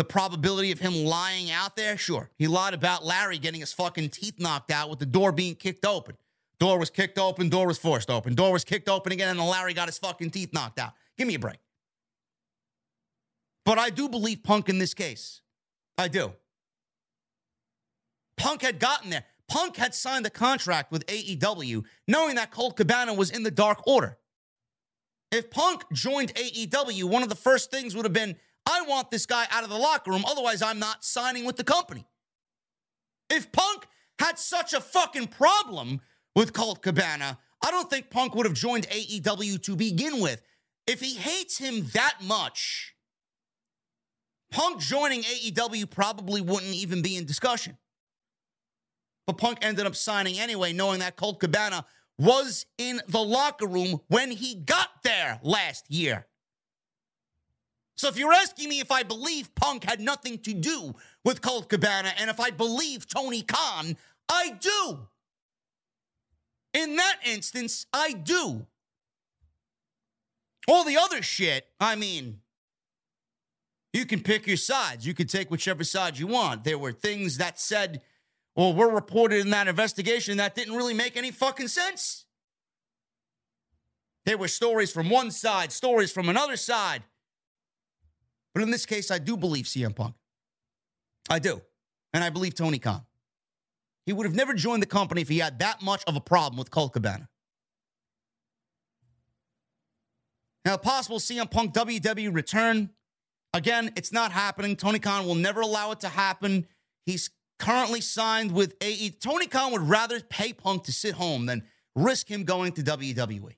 the probability of him lying out there? Sure. He lied about Larry getting his fucking teeth knocked out with the door being kicked open. Door was kicked open, door was forced open. Door was kicked open again, and Larry got his fucking teeth knocked out. Give me a break. But I do believe Punk in this case. I do. Punk had gotten there. Punk had signed the contract with AEW knowing that Colt Cabana was in the Dark Order. If Punk joined AEW, one of the first things would have been I want this guy out of the locker room, otherwise, I'm not signing with the company. If Punk had such a fucking problem with Colt Cabana, I don't think Punk would have joined AEW to begin with. If he hates him that much, Punk joining AEW probably wouldn't even be in discussion. But Punk ended up signing anyway, knowing that Colt Cabana was in the locker room when he got there last year. So if you're asking me if I believe Punk had nothing to do with Colt Cabana and if I believe Tony Khan, I do. In that instance, I do. All the other shit, I mean, you can pick your sides. You can take whichever side you want. There were things that said or were reported in that investigation that didn't really make any fucking sense. There were stories from one side, stories from another side. But in this case, I do believe CM Punk. I do. And I believe Tony Khan. He would have never joined the company if he had that much of a problem with Colt Cabana. Now, possible CM Punk WWE return Again, it's not happening. Tony Khan will never allow it to happen. He's currently signed with AE. Tony Khan would rather pay Punk to sit home than risk him going to WWE.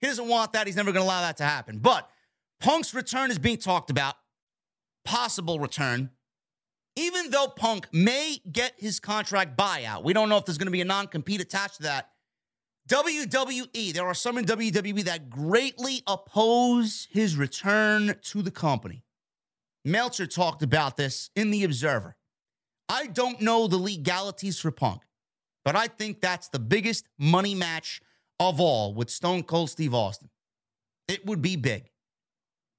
He doesn't want that. He's never going to allow that to happen. But Punk's return is being talked about, possible return. Even though Punk may get his contract buyout, we don't know if there's going to be a non compete attached to that. WWE, there are some in WWE that greatly oppose his return to the company. Meltzer talked about this in The Observer. I don't know the legalities for Punk, but I think that's the biggest money match of all with Stone Cold Steve Austin. It would be big.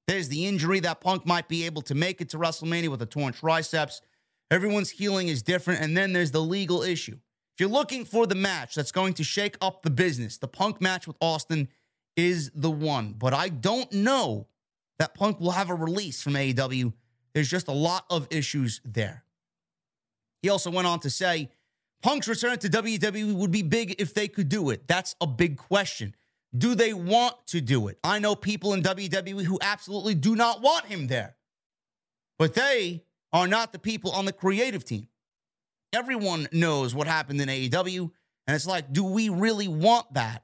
There's the injury that Punk might be able to make it to WrestleMania with a torn triceps. Everyone's healing is different. And then there's the legal issue. If you're looking for the match that's going to shake up the business, the Punk match with Austin is the one. But I don't know that Punk will have a release from AEW. There's just a lot of issues there. He also went on to say Punk's return to WWE would be big if they could do it. That's a big question. Do they want to do it? I know people in WWE who absolutely do not want him there, but they are not the people on the creative team. Everyone knows what happened in AEW. And it's like, do we really want that?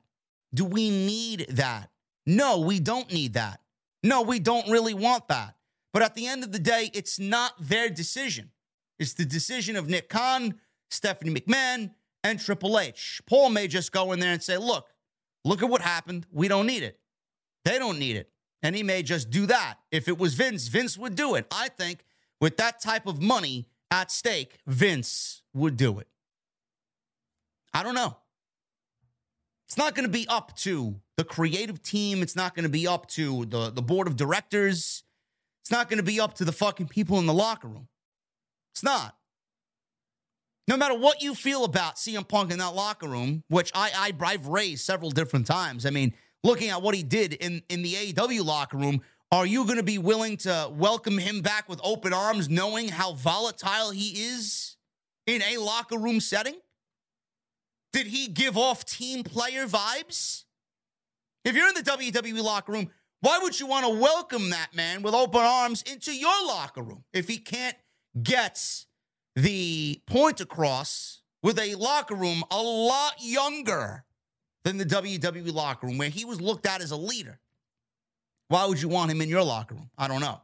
Do we need that? No, we don't need that. No, we don't really want that. But at the end of the day, it's not their decision. It's the decision of Nick Khan, Stephanie McMahon, and Triple H. Paul may just go in there and say, look, look at what happened. We don't need it. They don't need it. And he may just do that. If it was Vince, Vince would do it. I think with that type of money, at stake, Vince would do it. I don't know. It's not going to be up to the creative team. It's not going to be up to the, the board of directors. It's not going to be up to the fucking people in the locker room. It's not. No matter what you feel about CM Punk in that locker room, which I, I I've raised several different times. I mean, looking at what he did in, in the AEW locker room, are you going to be willing to welcome him back with open arms, knowing how volatile he is in a locker room setting? Did he give off team player vibes? If you're in the WWE locker room, why would you want to welcome that man with open arms into your locker room if he can't get the point across with a locker room a lot younger than the WWE locker room where he was looked at as a leader? Why would you want him in your locker room? I don't know.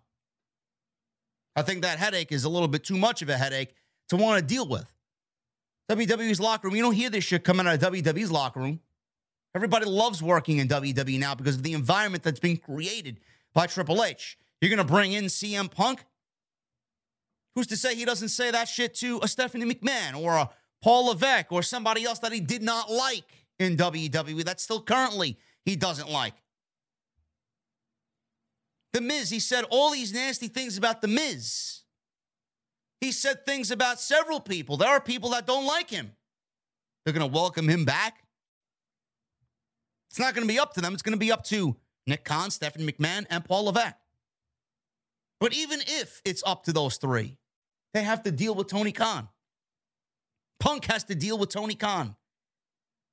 I think that headache is a little bit too much of a headache to want to deal with. WWE's locker room, you don't hear this shit coming out of WWE's locker room. Everybody loves working in WWE now because of the environment that's been created by Triple H. You're going to bring in CM Punk? Who's to say he doesn't say that shit to a Stephanie McMahon or a Paul Levesque or somebody else that he did not like in WWE that still currently he doesn't like? The Miz, he said all these nasty things about The Miz. He said things about several people. There are people that don't like him. They're going to welcome him back. It's not going to be up to them. It's going to be up to Nick Khan, Stephanie McMahon, and Paul Levesque. But even if it's up to those three, they have to deal with Tony Khan. Punk has to deal with Tony Khan.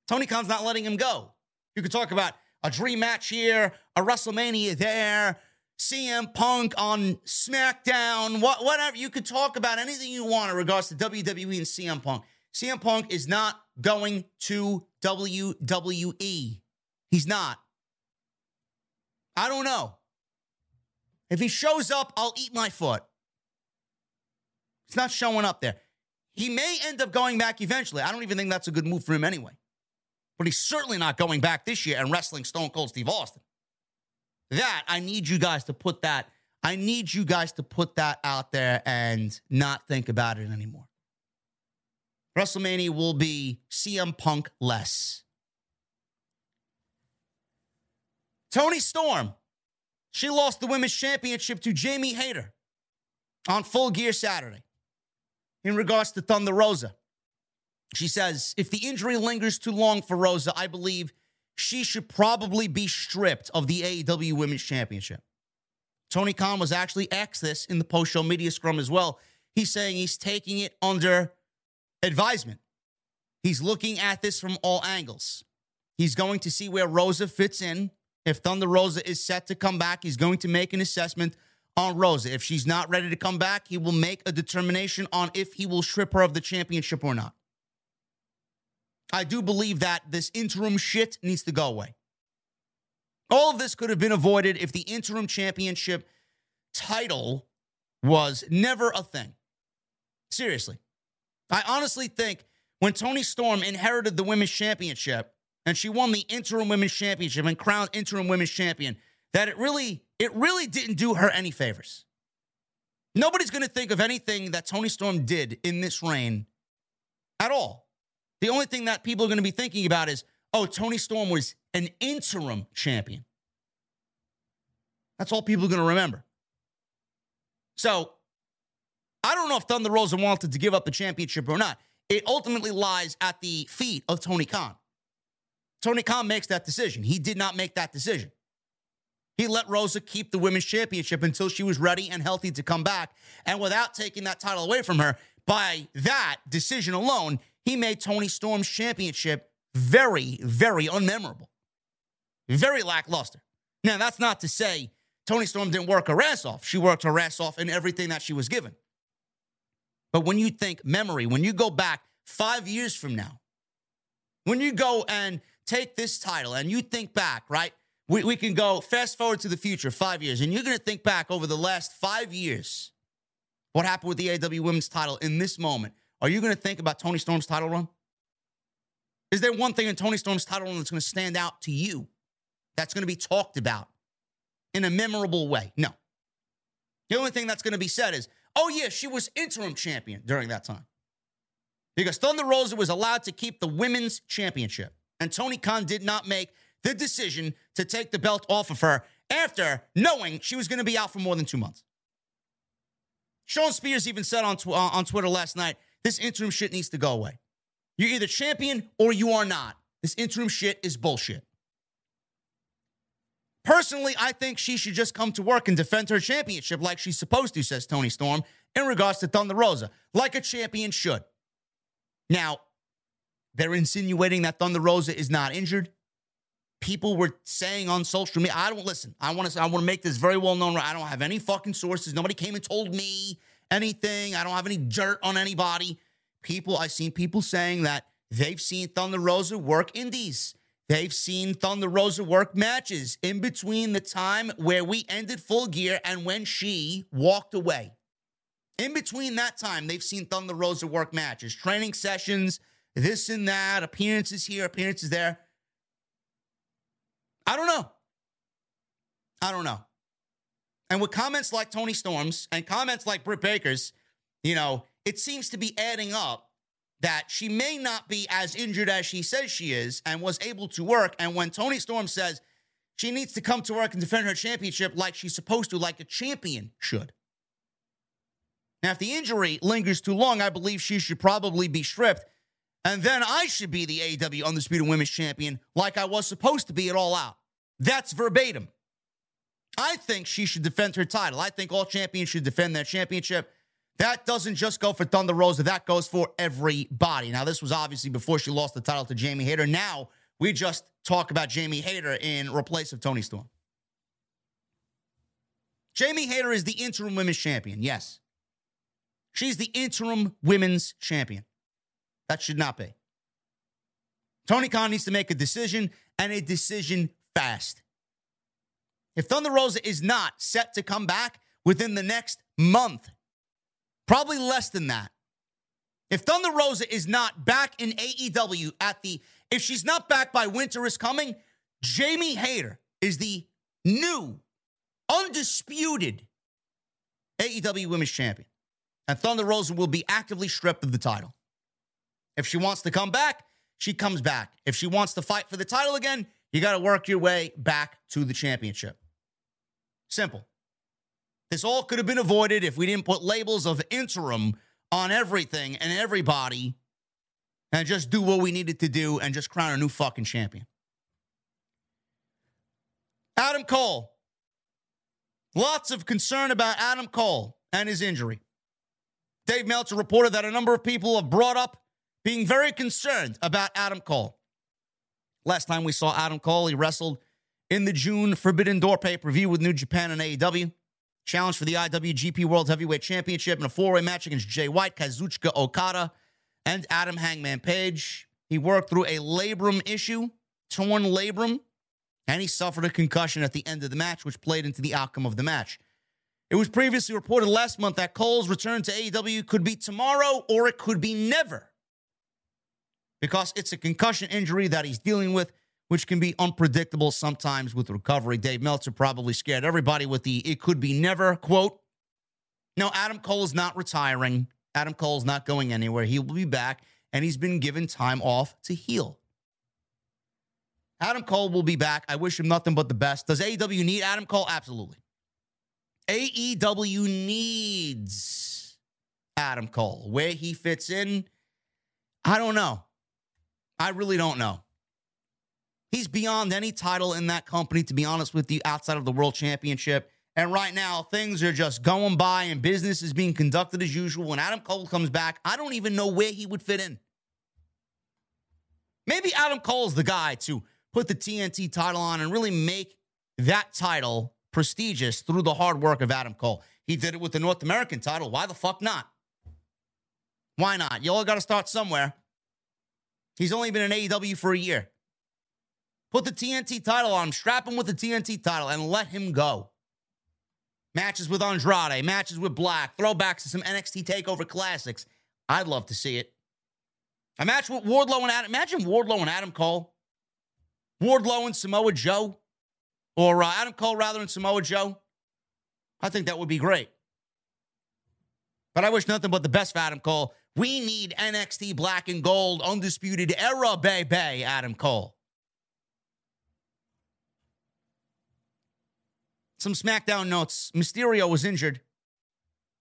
Tony Khan's not letting him go. You could talk about a dream match here, a WrestleMania there, CM Punk on SmackDown, what, whatever. You could talk about anything you want in regards to WWE and CM Punk. CM Punk is not going to WWE. He's not. I don't know. If he shows up, I'll eat my foot. He's not showing up there. He may end up going back eventually. I don't even think that's a good move for him anyway. But he's certainly not going back this year and wrestling Stone Cold Steve Austin. That, I need you guys to put that, I need you guys to put that out there and not think about it anymore. WrestleMania will be CM Punk less. Toni Storm, she lost the women's championship to Jamie Hayter on Full Gear Saturday in regards to Thunder Rosa. She says, if the injury lingers too long for Rosa, I believe she should probably be stripped of the AEW Women's Championship. Tony Khan was actually asked this in the post show media scrum as well. He's saying he's taking it under advisement. He's looking at this from all angles. He's going to see where Rosa fits in. If Thunder Rosa is set to come back, he's going to make an assessment on Rosa. If she's not ready to come back, he will make a determination on if he will strip her of the championship or not. I do believe that this interim shit needs to go away. All of this could have been avoided if the interim championship title was never a thing. Seriously. I honestly think when Toni Storm inherited the women's championship and she won the interim women's championship and crowned interim women's champion, that it really, it really didn't do her any favors. Nobody's going to think of anything that Toni Storm did in this reign at all. The only thing that people are going to be thinking about is, oh, Toni Storm was an interim champion. That's all people are going to remember. So I don't know if Thunder Rosa wanted to give up the championship or not. It ultimately lies at the feet of Tony Khan. Tony Khan makes that decision. He did not make that decision. He let Rosa keep the women's championship until she was ready and healthy to come back. And without taking that title away from her, by that decision alone, he made Toni Storm's championship very, very unmemorable, very lackluster. Now, that's not to say Toni Storm didn't work her ass off. She worked her ass off in everything that she was given. But when you think memory, when you go back five years from now, when you go and take this title and you think back, right? We, we can go fast forward to the future, five years, and you're going to think back over the last five years what happened with the AEW women's title in this moment. Are you going to think about Toni Storm's title run? Is there one thing in Toni Storm's title run that's going to stand out to you that's going to be talked about in a memorable way? No. The only thing that's going to be said is, Oh, yeah, she was interim champion during that time. Because Thunder Rosa was allowed to keep the women's championship. And Tony Khan did not make the decision to take the belt off of her after knowing she was going to be out for more than two months. Shawn Spears even said on, tw- uh, on Twitter last night this interim shit needs to go away. You're either champion or you are not. This interim shit is bullshit. Personally, I think she should just come to work and defend her championship like she's supposed to, says Toni Storm, in regards to Thunder Rosa, like a champion should. Now, they're insinuating that Thunder Rosa is not injured. People were saying on social media, I don't listen. I want to I want to make this very well known. I don't have any fucking sources. Nobody came and told me anything. I don't have any dirt on anybody. People, I've seen people saying that they've seen Thunder Rosa work indies. They've seen Thunder Rosa work matches in between the time where we ended full gear and when she walked away. In between that time, they've seen Thunder Rosa work matches, training sessions, this and that, appearances here, appearances there. I don't know. I don't know. And with comments like Toni Storms and comments like Britt Baker's, you know, it seems to be adding up that she may not be as injured as she says she is and was able to work. And when Toni Storm says she needs to come to work and defend her championship like she's supposed to, like a champion should. Now, if the injury lingers too long, I believe she should probably be stripped. And then I should be the AEW Undisputed Women's Champion like I was supposed to be at All Out. That's verbatim. I think she should defend her title. I think all champions should defend their championship. That doesn't just go for Thunder Rosa, that goes for everybody. Now, this was obviously before she lost the title to Jamie Hayter. Now, we just talk about Jamie Hayter in replace of Toni Storm. Jamie Hayter is the interim women's champion, yes. She's the interim women's champion. That should not be. Tony Khan needs to make a decision and a decision fast. If Thunder Rosa is not set to come back within the next month, probably less than that. If Thunder Rosa is not back in AEW at the, if she's not back by winter is coming, Jamie Hayter is the new, undisputed AEW Women's Champion. And Thunder Rosa will be actively stripped of the title. If she wants to come back, she comes back. If she wants to fight for the title again, you got to work your way back to the championship. Simple. This all could have been avoided if we didn't put labels of interim on everything and everybody and just do what we needed to do and just crown a new fucking champion. Adam Cole. Lots of concern about Adam Cole and his injury. Dave Meltzer reported that a number of people have brought up being very concerned about Adam Cole. Last time we saw Adam Cole, he wrestled in the June Forbidden Door pay per view with New Japan and AEW. Challenge for the IWGP World Heavyweight Championship in a four way match against Jay White, Kazuchika Okada, and Adam Hangman Page. He worked through a labrum issue, torn labrum, and he suffered a concussion at the end of the match, which played into the outcome of the match. It was previously reported last month that Cole's return to AEW could be tomorrow or it could be never because it's a concussion injury that he's dealing with, which can be unpredictable sometimes with recovery. Dave Meltzer probably scared everybody with the it could be never quote. No, Adam Cole is not retiring. Adam Cole is not going anywhere. He will be back, and he's been given time off to heal. Adam Cole will be back. I wish him nothing but the best. Does AEW need Adam Cole? Absolutely. AEW needs Adam Cole. Where he fits in, I don't know. I really don't know. He's beyond any title in that company, to be honest with you, outside of the world championship. And right now, things are just going by and business is being conducted as usual. When Adam Cole comes back, I don't even know where he would fit in. Maybe Adam Cole's the guy to put the TNT title on and really make that title prestigious through the hard work of Adam Cole. He did it with the North American title. Why the fuck not? Why not? You all got to start somewhere. He's only been in AEW for a year. Put the TNT title on him, strap him with the TNT title, and let him go. Matches with Andrade, matches with Black, throwbacks to some NXT TakeOver classics. I'd love to see it. A match with Wardlow and Adam. Imagine Wardlow and Adam Cole. Wardlow and Samoa Joe. Or uh, Adam Cole rather than Samoa Joe. I think that would be great. But I wish nothing but the best for Adam Cole. We need NXT Black and Gold Undisputed Era, baby, Adam Cole. Some SmackDown notes. Mysterio was injured.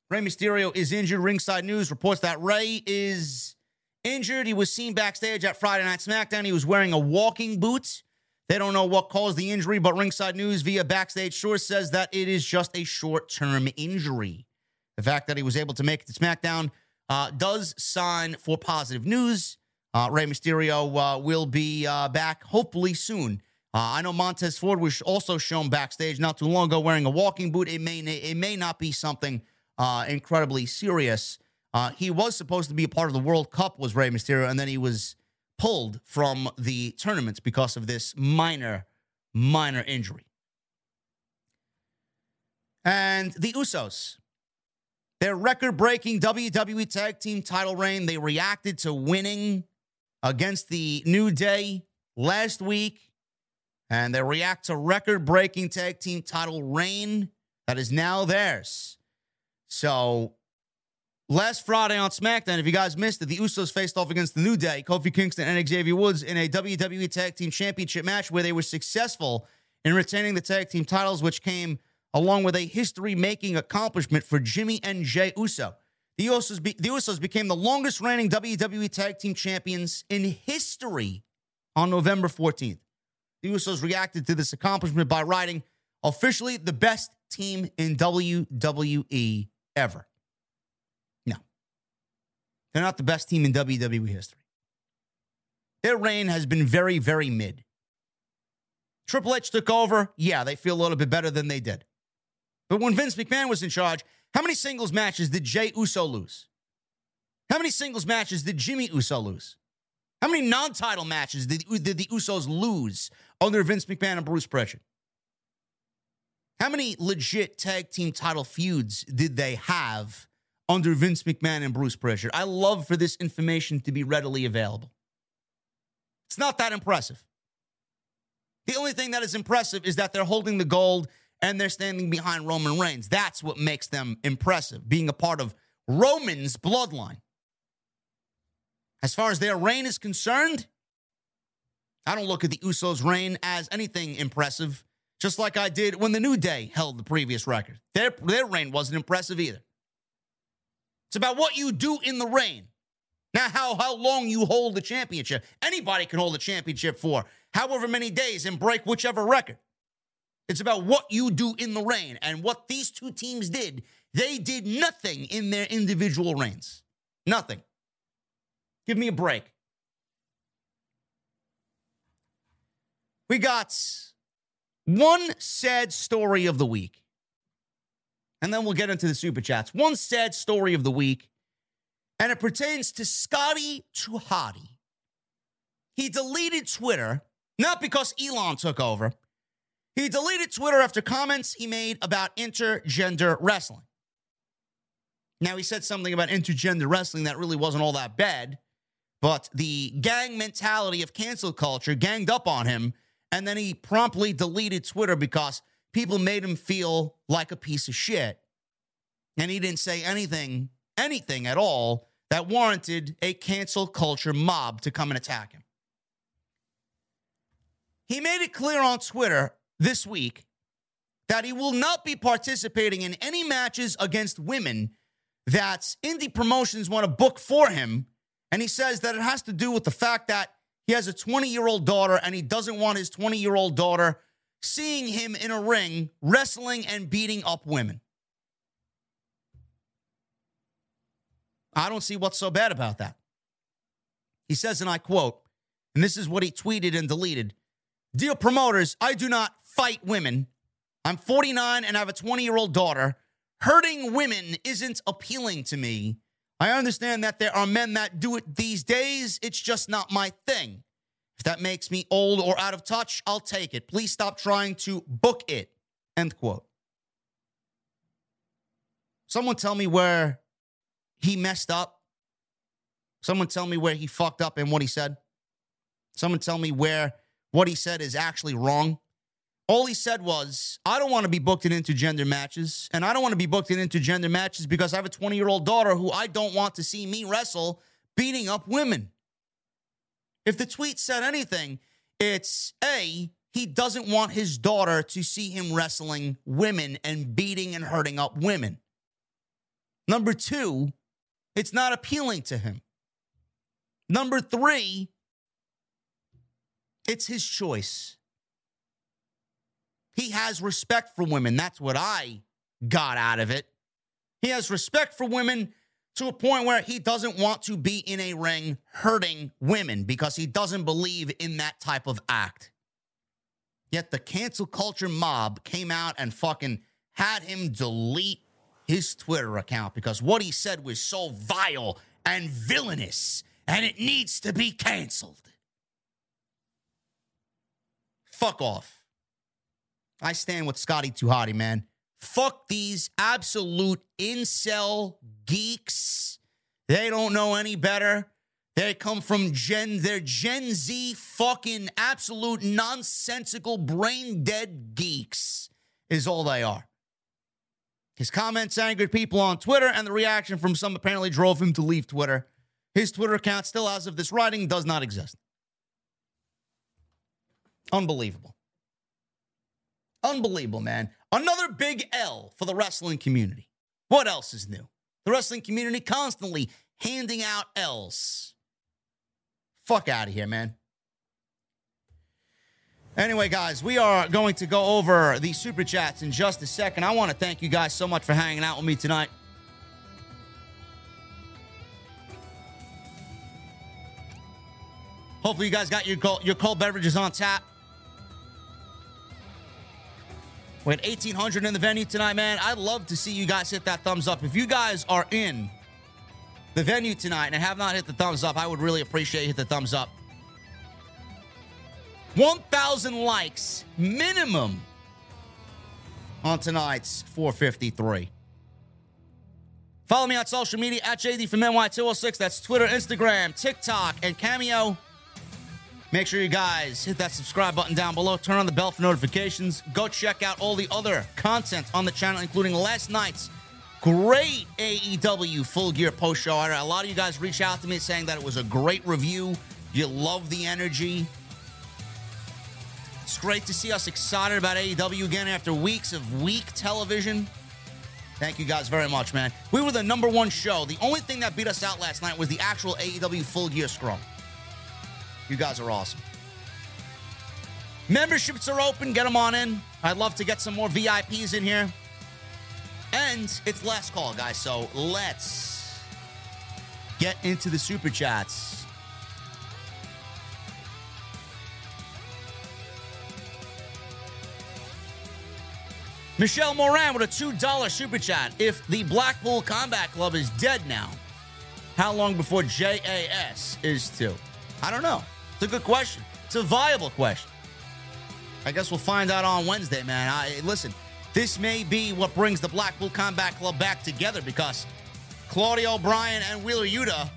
Rey Mysterio is injured. Ringside News reports that Rey is injured. He was seen backstage at Friday Night SmackDown. He was wearing a walking boot. They don't know what caused the injury, but Ringside News via backstage source says that it is just a short term injury. The fact that he was able to make it to SmackDown uh, does sign for positive news. Uh, Rey Mysterio uh, will be uh, back hopefully soon. Uh, I know Montez Ford was also shown backstage not too long ago wearing a walking boot. It may it may not be something uh, incredibly serious. he was supposed to be a part of the World Cup, was Rey Mysterio, and then he was pulled from the tournaments because of this minor, minor injury. And the Usos, their record breaking WWE Tag Team title reign, they reacted to winning against the New Day last week. And they react to record breaking tag team title reign that is now theirs. So Last Friday on SmackDown, if you guys missed it, the Usos faced off against the New Day, Kofi Kingston and Xavier Woods in a WWE Tag Team Championship match where they were successful in retaining the tag team titles, which came along with a history making accomplishment for Jimmy and Jay Uso. The Usos, be- the Usos became the longest reigning WWE Tag Team Champions in history on November 14th. The Usos reacted to this accomplishment by writing, officially the best team in WWE ever. No, they're not the best team in WWE history. Their reign has been very, very mid. Triple H took over. Yeah, they feel a little bit better than they did. But when Vince McMahon was in charge, how many singles matches did Jay Uso lose? How many singles matches did Jimmy Uso lose? How many non title matches did, did the Usos lose under Vince McMahon and Bruce Prichard? How many legit tag team title feuds did they have under Vince McMahon and Bruce Prichard. I love for this information to be readily available. It's not that impressive. The only thing that is impressive is that they're holding the gold and they're standing behind Roman Reigns. That's what makes them impressive, being a part of Roman's bloodline. As far as their reign is concerned, I don't look at the Usos' reign as anything impressive, just like I did when the New Day held the previous record. Their, their reign wasn't impressive either. It's about what you do in the reign. Now, how, how long you hold the championship. Anybody can hold the championship for however many days and break whichever record. It's about what you do in the rain And what these two teams did, they did nothing in their individual reigns. Nothing. Give me a break. We got one sad story of the week and then we'll get into the super chats. One sad story of the week, and it pertains to Scotty 2 Hotty. He deleted Twitter, not because Elon took over. He deleted Twitter after comments he made about intergender wrestling. Now, he said something about intergender wrestling that really wasn't all that bad, but the gang mentality of cancel culture ganged up on him, and then he promptly deleted Twitter because people made him feel like a piece of shit. And he didn't say anything, anything at all that warranted a cancel culture mob to come and attack him. He made it clear on Twitter this week that he will not be participating in any matches against women that indie promotions want to book for him. And he says that it has to do with the fact that he has a 20 year old daughter and he doesn't want his 20 year old daughter seeing him in a ring wrestling and beating up women. I don't see what's so bad about that. He says, and I quote, and this is what he tweeted and deleted Dear promoters, I do not fight women. I'm 49 and I have a 20 year old daughter. Hurting women isn't appealing to me. I understand that there are men that do it these days. It's just not my thing. If that makes me old or out of touch, I'll take it. Please stop trying to book it. End quote. Someone tell me where he messed up. Someone tell me where he fucked up and what he said. Someone tell me where what he said is actually wrong. All he said was, I don't want to be booked in intergender matches. And I don't want to be booked in intergender matches because I have a 20 year old daughter who I don't want to see me wrestle beating up women. If the tweet said anything, it's A, he doesn't want his daughter to see him wrestling women and beating and hurting up women. Number two, it's not appealing to him. Number three, it's his choice. He has respect for women. That's what I got out of it. He has respect for women to a point where he doesn't want to be in a ring hurting women because he doesn't believe in that type of act. Yet the cancel culture mob came out and fucking had him delete his Twitter account because what he said was so vile and villainous and it needs to be canceled. Fuck off. I stand with Scotty 2 Hotty, man. Fuck these absolute incel geeks. They don't know any better. They come from Gen, they're Gen Z fucking absolute nonsensical brain dead geeks, is all they are. His comments angered people on Twitter, and the reaction from some apparently drove him to leave Twitter. His Twitter account, still as of this writing, does not exist. Unbelievable. Unbelievable, man. Another big L for the wrestling community. What else is new? The wrestling community constantly handing out L's. Fuck out of here, man. Anyway, guys, we are going to go over the super chats in just a second. I want to thank you guys so much for hanging out with me tonight. Hopefully, you guys got your cold, your cold beverages on tap. We had 1,800 in the venue tonight, man. I'd love to see you guys hit that thumbs up. If you guys are in the venue tonight and have not hit the thumbs up, I would really appreciate you hit the thumbs up. 1,000 likes minimum on tonight's 453. Follow me on social media at JD from NY206. That's Twitter, Instagram, TikTok, and Cameo. Make sure you guys hit that subscribe button down below, turn on the bell for notifications. Go check out all the other content on the channel, including last night's great AEW full gear post show. A lot of you guys reached out to me saying that it was a great review. You love the energy. It's great to see us excited about AEW again after weeks of weak television. Thank you guys very much, man. We were the number one show. The only thing that beat us out last night was the actual AEW full gear scrum. You guys are awesome. Memberships are open. Get them on in. I'd love to get some more VIPs in here. And it's last call, guys. So let's get into the super chats. Michelle Moran with a $2 super chat. If the Blackpool Combat Club is dead now, how long before JAS is too? I don't know. It's a good question. It's a viable question. I guess we'll find out on Wednesday, man. I, listen, this may be what brings the Blackpool Combat Club back together because Claudio O'Brien and Wheeler Yuta,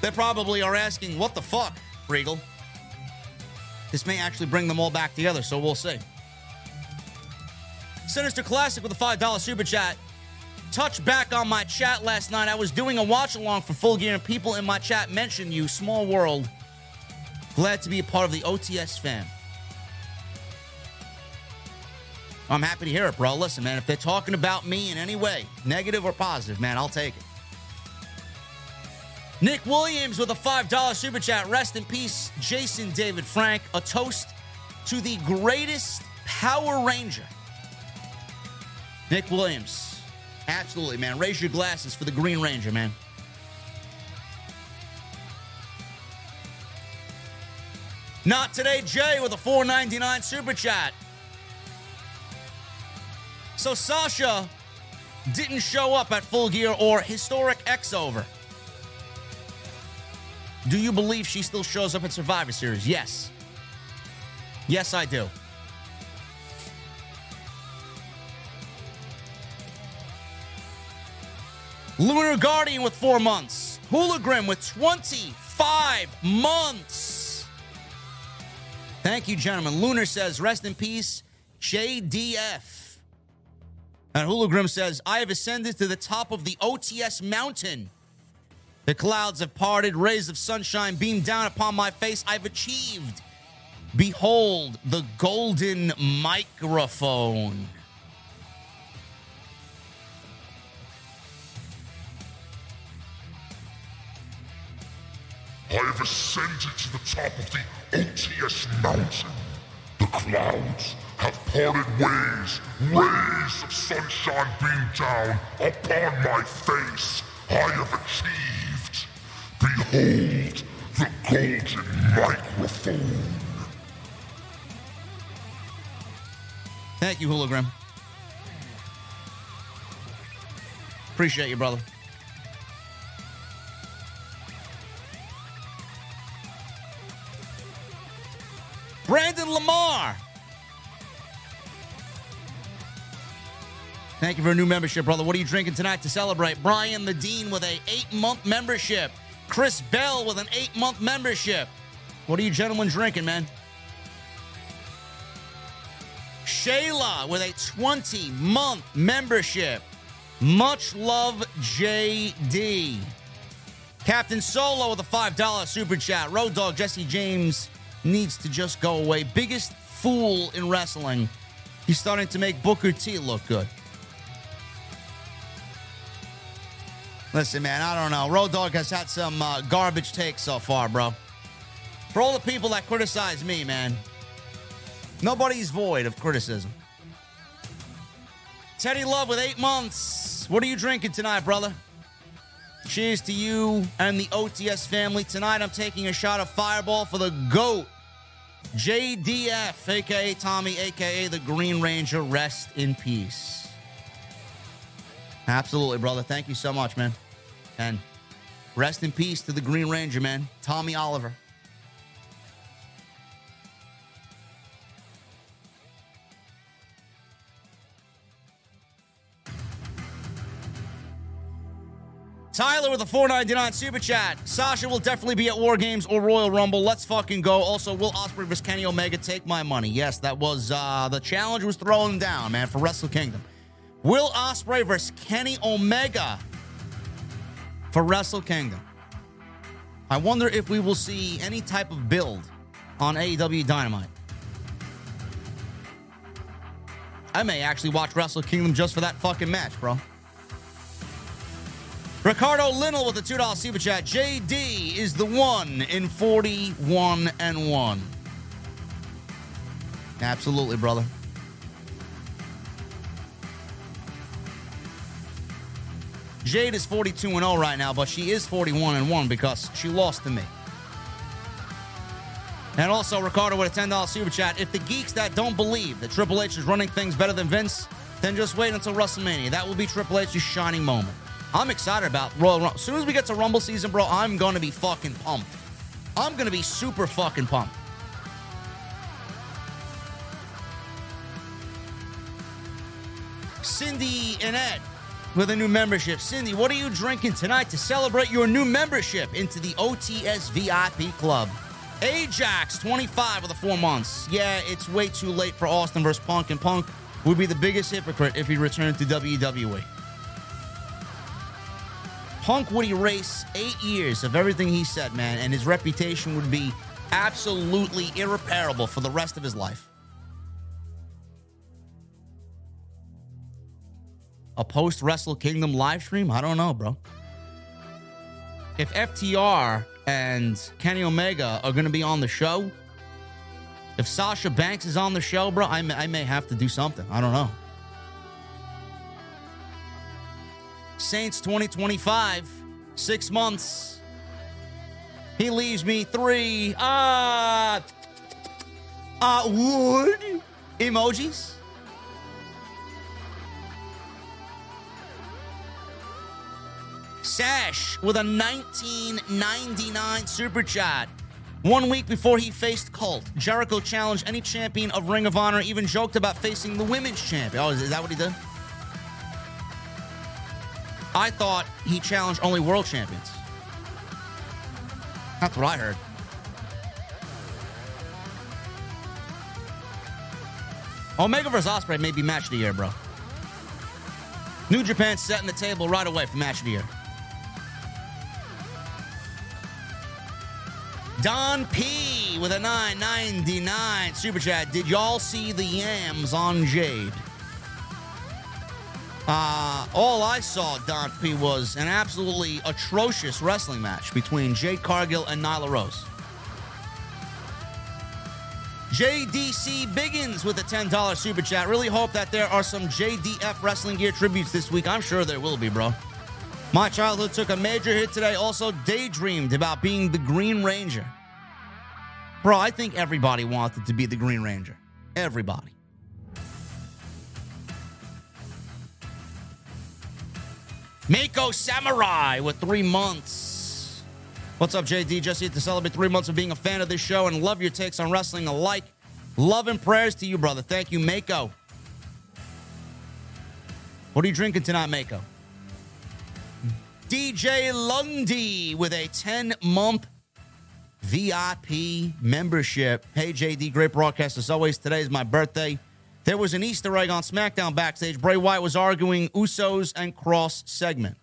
they probably are asking, what the fuck, Regal? This may actually bring them all back together, so we'll see. Sinister Classic with a $5 super chat. Touch back on my chat last night. I was doing a watch along for Full Gear, and people in my chat mentioned you. Small world. Glad to be a part of the OTS fam. I'm happy to hear it, bro. Listen, man, if they're talking about me in any way, negative or positive, man, I'll take it. Nick Williams with a $5 super chat. Rest in peace, Jason David Frank. A toast to the greatest Power Ranger. Nick Williams. Absolutely, man. Raise your glasses for the Green Ranger, man. Not today, Jay, with a 499 super chat. So Sasha didn't show up at Full Gear or Historic X Over. Do you believe she still shows up at Survivor Series? Yes. Yes, I do. Lunar Guardian with four months. Hooligrim with 25 months. Thank you, gentlemen. Lunar says, rest in peace, JDF. And Hologram says, I have ascended to the top of the OTS mountain. The clouds have parted, rays of sunshine beam down upon my face. I've achieved. Behold the golden microphone. I have ascended to the top of the OTS mountain. The clouds have parted ways, rays of sunshine beam down upon my face. I have achieved. Behold the golden microphone. Thank you, Hologram. Appreciate you, brother. Brandon Lamar. Thank you for a new membership, brother. What are you drinking tonight to celebrate? Brian the Dean with a eight-month membership. Chris Bell with an eight-month membership. What are you gentlemen drinking, man? Shayla with a 20-month membership. Much love, JD. Captain Solo with a $5 super chat. Road Dog Jesse James needs to just go away. Biggest fool in wrestling. He's starting to make Booker T look good. Listen, man, I don't know. Road Dog has had some uh, garbage takes so far, bro. For all the people that criticize me, man, nobody's void of criticism. Teddy Love with eight months. What are you drinking tonight, brother? Cheers to you and the OTS family. Tonight, I'm taking a shot of Fireball for the GOAT, JDF, aka Tommy, aka the Green Ranger. Rest in peace. Absolutely, brother. Thank you so much, man. And rest in peace to the Green Ranger, man. Tommy Oliver. Tyler with a 499 super chat. Sasha will definitely be at War Games or Royal Rumble. Let's fucking go. Also, will Osprey vs Kenny Omega take my money? Yes, that was uh the challenge was thrown down, man, for Wrestle Kingdom. Will Ospreay versus Kenny Omega for Wrestle Kingdom? I wonder if we will see any type of build on AEW Dynamite. I may actually watch Wrestle Kingdom just for that fucking match, bro. Ricardo Linnell with a $2 super chat. JD is the one in 41 and 1. Absolutely, brother. Jade is 42 and 0 right now, but she is 41 and 1 because she lost to me. And also, Ricardo with a $10 super chat. If the geeks that don't believe that Triple H is running things better than Vince, then just wait until WrestleMania. That will be Triple H's shining moment. I'm excited about Royal Rumble. As soon as we get to Rumble season, bro, I'm going to be fucking pumped. I'm going to be super fucking pumped. Cindy and Ed with a new membership. Cindy, what are you drinking tonight to celebrate your new membership into the OTS VIP Club? Ajax, 25 of the four months. Yeah, it's way too late for Austin versus Punk, and Punk would be the biggest hypocrite if he returned to WWE. Punk would erase eight years of everything he said, man, and his reputation would be absolutely irreparable for the rest of his life. A post Wrestle Kingdom live stream? I don't know, bro. If FTR and Kenny Omega are going to be on the show, if Sasha Banks is on the show, bro, I may, I may have to do something. I don't know. Saints 2025, six months. He leaves me three. Uh, uh, wood emojis. Sash with a 1999 super chat. One week before he faced Colt, Jericho challenged any champion of Ring of Honor, even joked about facing the women's champion. Oh, is that what he did? I thought he challenged only world champions. That's what I heard. Omega vs. Ospreay may be match of the year, bro. New Japan setting the table right away for match of the year. Don P with a 999 super chat. Did y'all see the yams on Jade? Uh, all I saw, Don P, was an absolutely atrocious wrestling match between Jade Cargill and Nyla Rose. JDC Biggins with a $10 super chat. Really hope that there are some JDF wrestling gear tributes this week. I'm sure there will be, bro. My childhood took a major hit today. Also, daydreamed about being the Green Ranger. Bro, I think everybody wanted to be the Green Ranger. Everybody. Mako Samurai with three months. What's up, JD? Just here to celebrate three months of being a fan of this show and love your takes on wrestling alike. Love and prayers to you, brother. Thank you, Mako. What are you drinking tonight, Mako? DJ Lundy with a 10 month VIP membership. Hey, JD, great broadcast as always. Today is my birthday. There was an Easter egg on SmackDown backstage. Bray Wyatt was arguing Usos and Kross segment.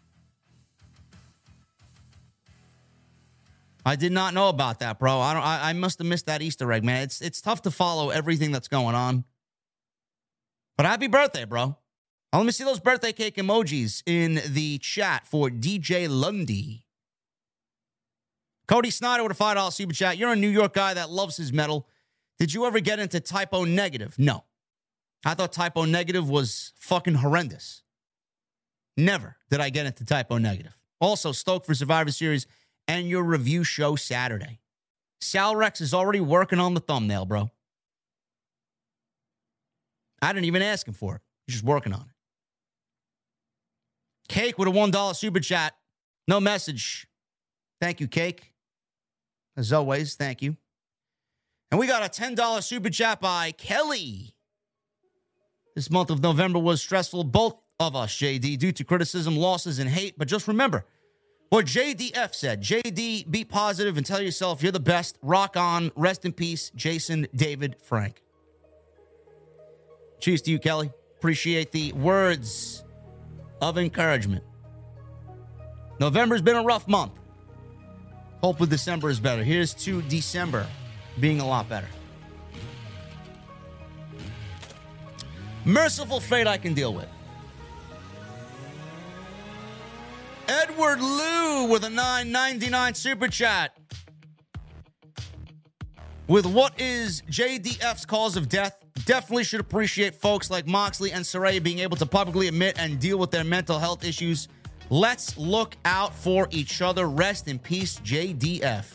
I did not know about that, bro. I don't. I, I must have missed that Easter egg, man. It's it's tough to follow everything that's going on. But happy birthday, bro. let me see those birthday cake emojis in the chat for DJ Lundy. Cody Snyder with a $5 super chat. You're a New York guy that loves his metal. Did you ever get into Type O Negative? No. I thought Type O Negative was fucking horrendous. Never did I get into Type O Negative. Also, stoked for Survivor Series and your review show Saturday. Sal Rex is already working on the thumbnail, bro. I didn't even ask him for it. He's just working on it. Cake with a $1 super chat. No message. Thank you, Cake. As always, thank you. And we got a $10 super chat by Kelly. This month of November was stressful, both of us, JD, due to criticism, losses, and hate. But just remember what JDF said JD, be positive and tell yourself you're the best. Rock on. Rest in peace, Jason David Frank. Cheers to you, Kelly. Appreciate the words of encouragement. November's been a rough month. Hopefully, December is better. Here's to December being a lot better. Merciful fate I can deal with. Edward Liu with a 999 super chat. With what is JDF's cause of death, definitely should appreciate folks like Moxley and Saraya being able to publicly admit and deal with their mental health issues. Let's look out for each other. Rest in peace, JDF.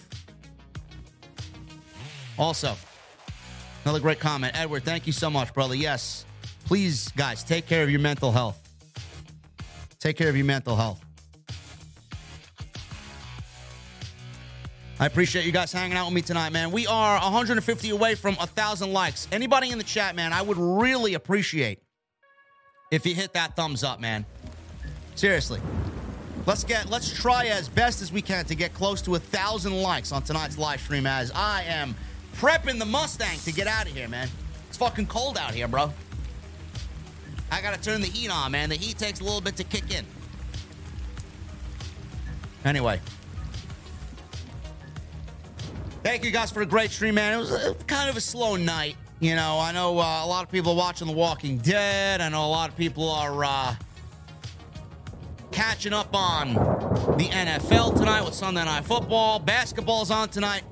Also, another great comment. Edward, thank you so much, brother. Yes, please, guys, take care of your mental health. Take care of your mental health. I appreciate you guys hanging out with me tonight, man. We are 150 away from a thousand likes. Anybody in the chat, man, I would really appreciate if you hit that thumbs up, man. Seriously. Let's get let's try as best as we can to get close to a thousand likes on tonight's live stream as I am prepping the Mustang to get out of here, man. It's fucking cold out here, bro. I gotta turn the heat on, man. The heat takes a little bit to kick in. Anyway. Thank you guys for a great stream, man. It was kind of a slow night. You know, I know uh, a lot of people are watching The Walking Dead. I know a lot of people are uh, catching up on the NFL tonight with Sunday Night Football. Basketball's on tonight.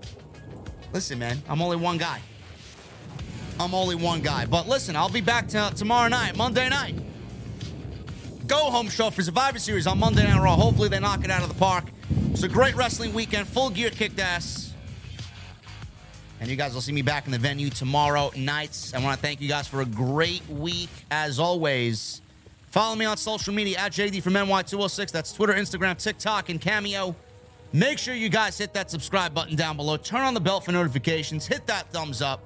Listen, man, I'm only one guy. I'm only one guy. But listen, I'll be back to, tomorrow night, Monday night. Go home show for Survivor Series on Monday Night Raw. Hopefully, they knock it out of the park. It's a great wrestling weekend. Full gear kicked ass. And you guys will see me back in the venue tomorrow nights. I want to thank you guys for a great week as always. Follow me on social media at JD from NY206. That's Twitter, Instagram, TikTok, and Cameo. Make sure you guys hit that subscribe button down below. Turn on the bell for notifications. Hit that thumbs up.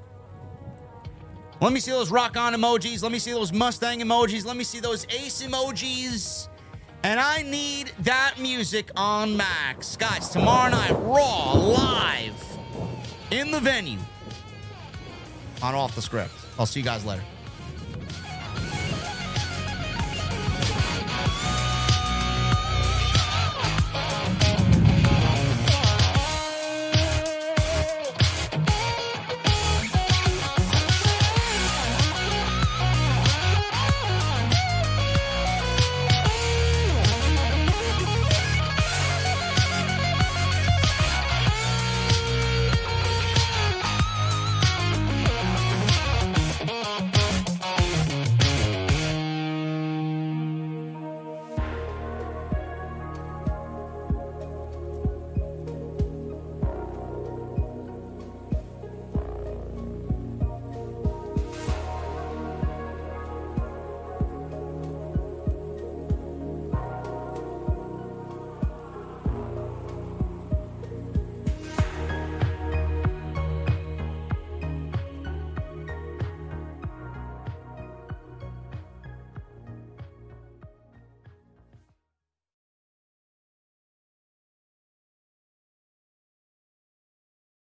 Let me see those rock on emojis. Let me see those Mustang emojis. Let me see those ace emojis. And I need that music on max. Guys, tomorrow night, Raw, live in the venue on Off the Script. I'll see you guys later.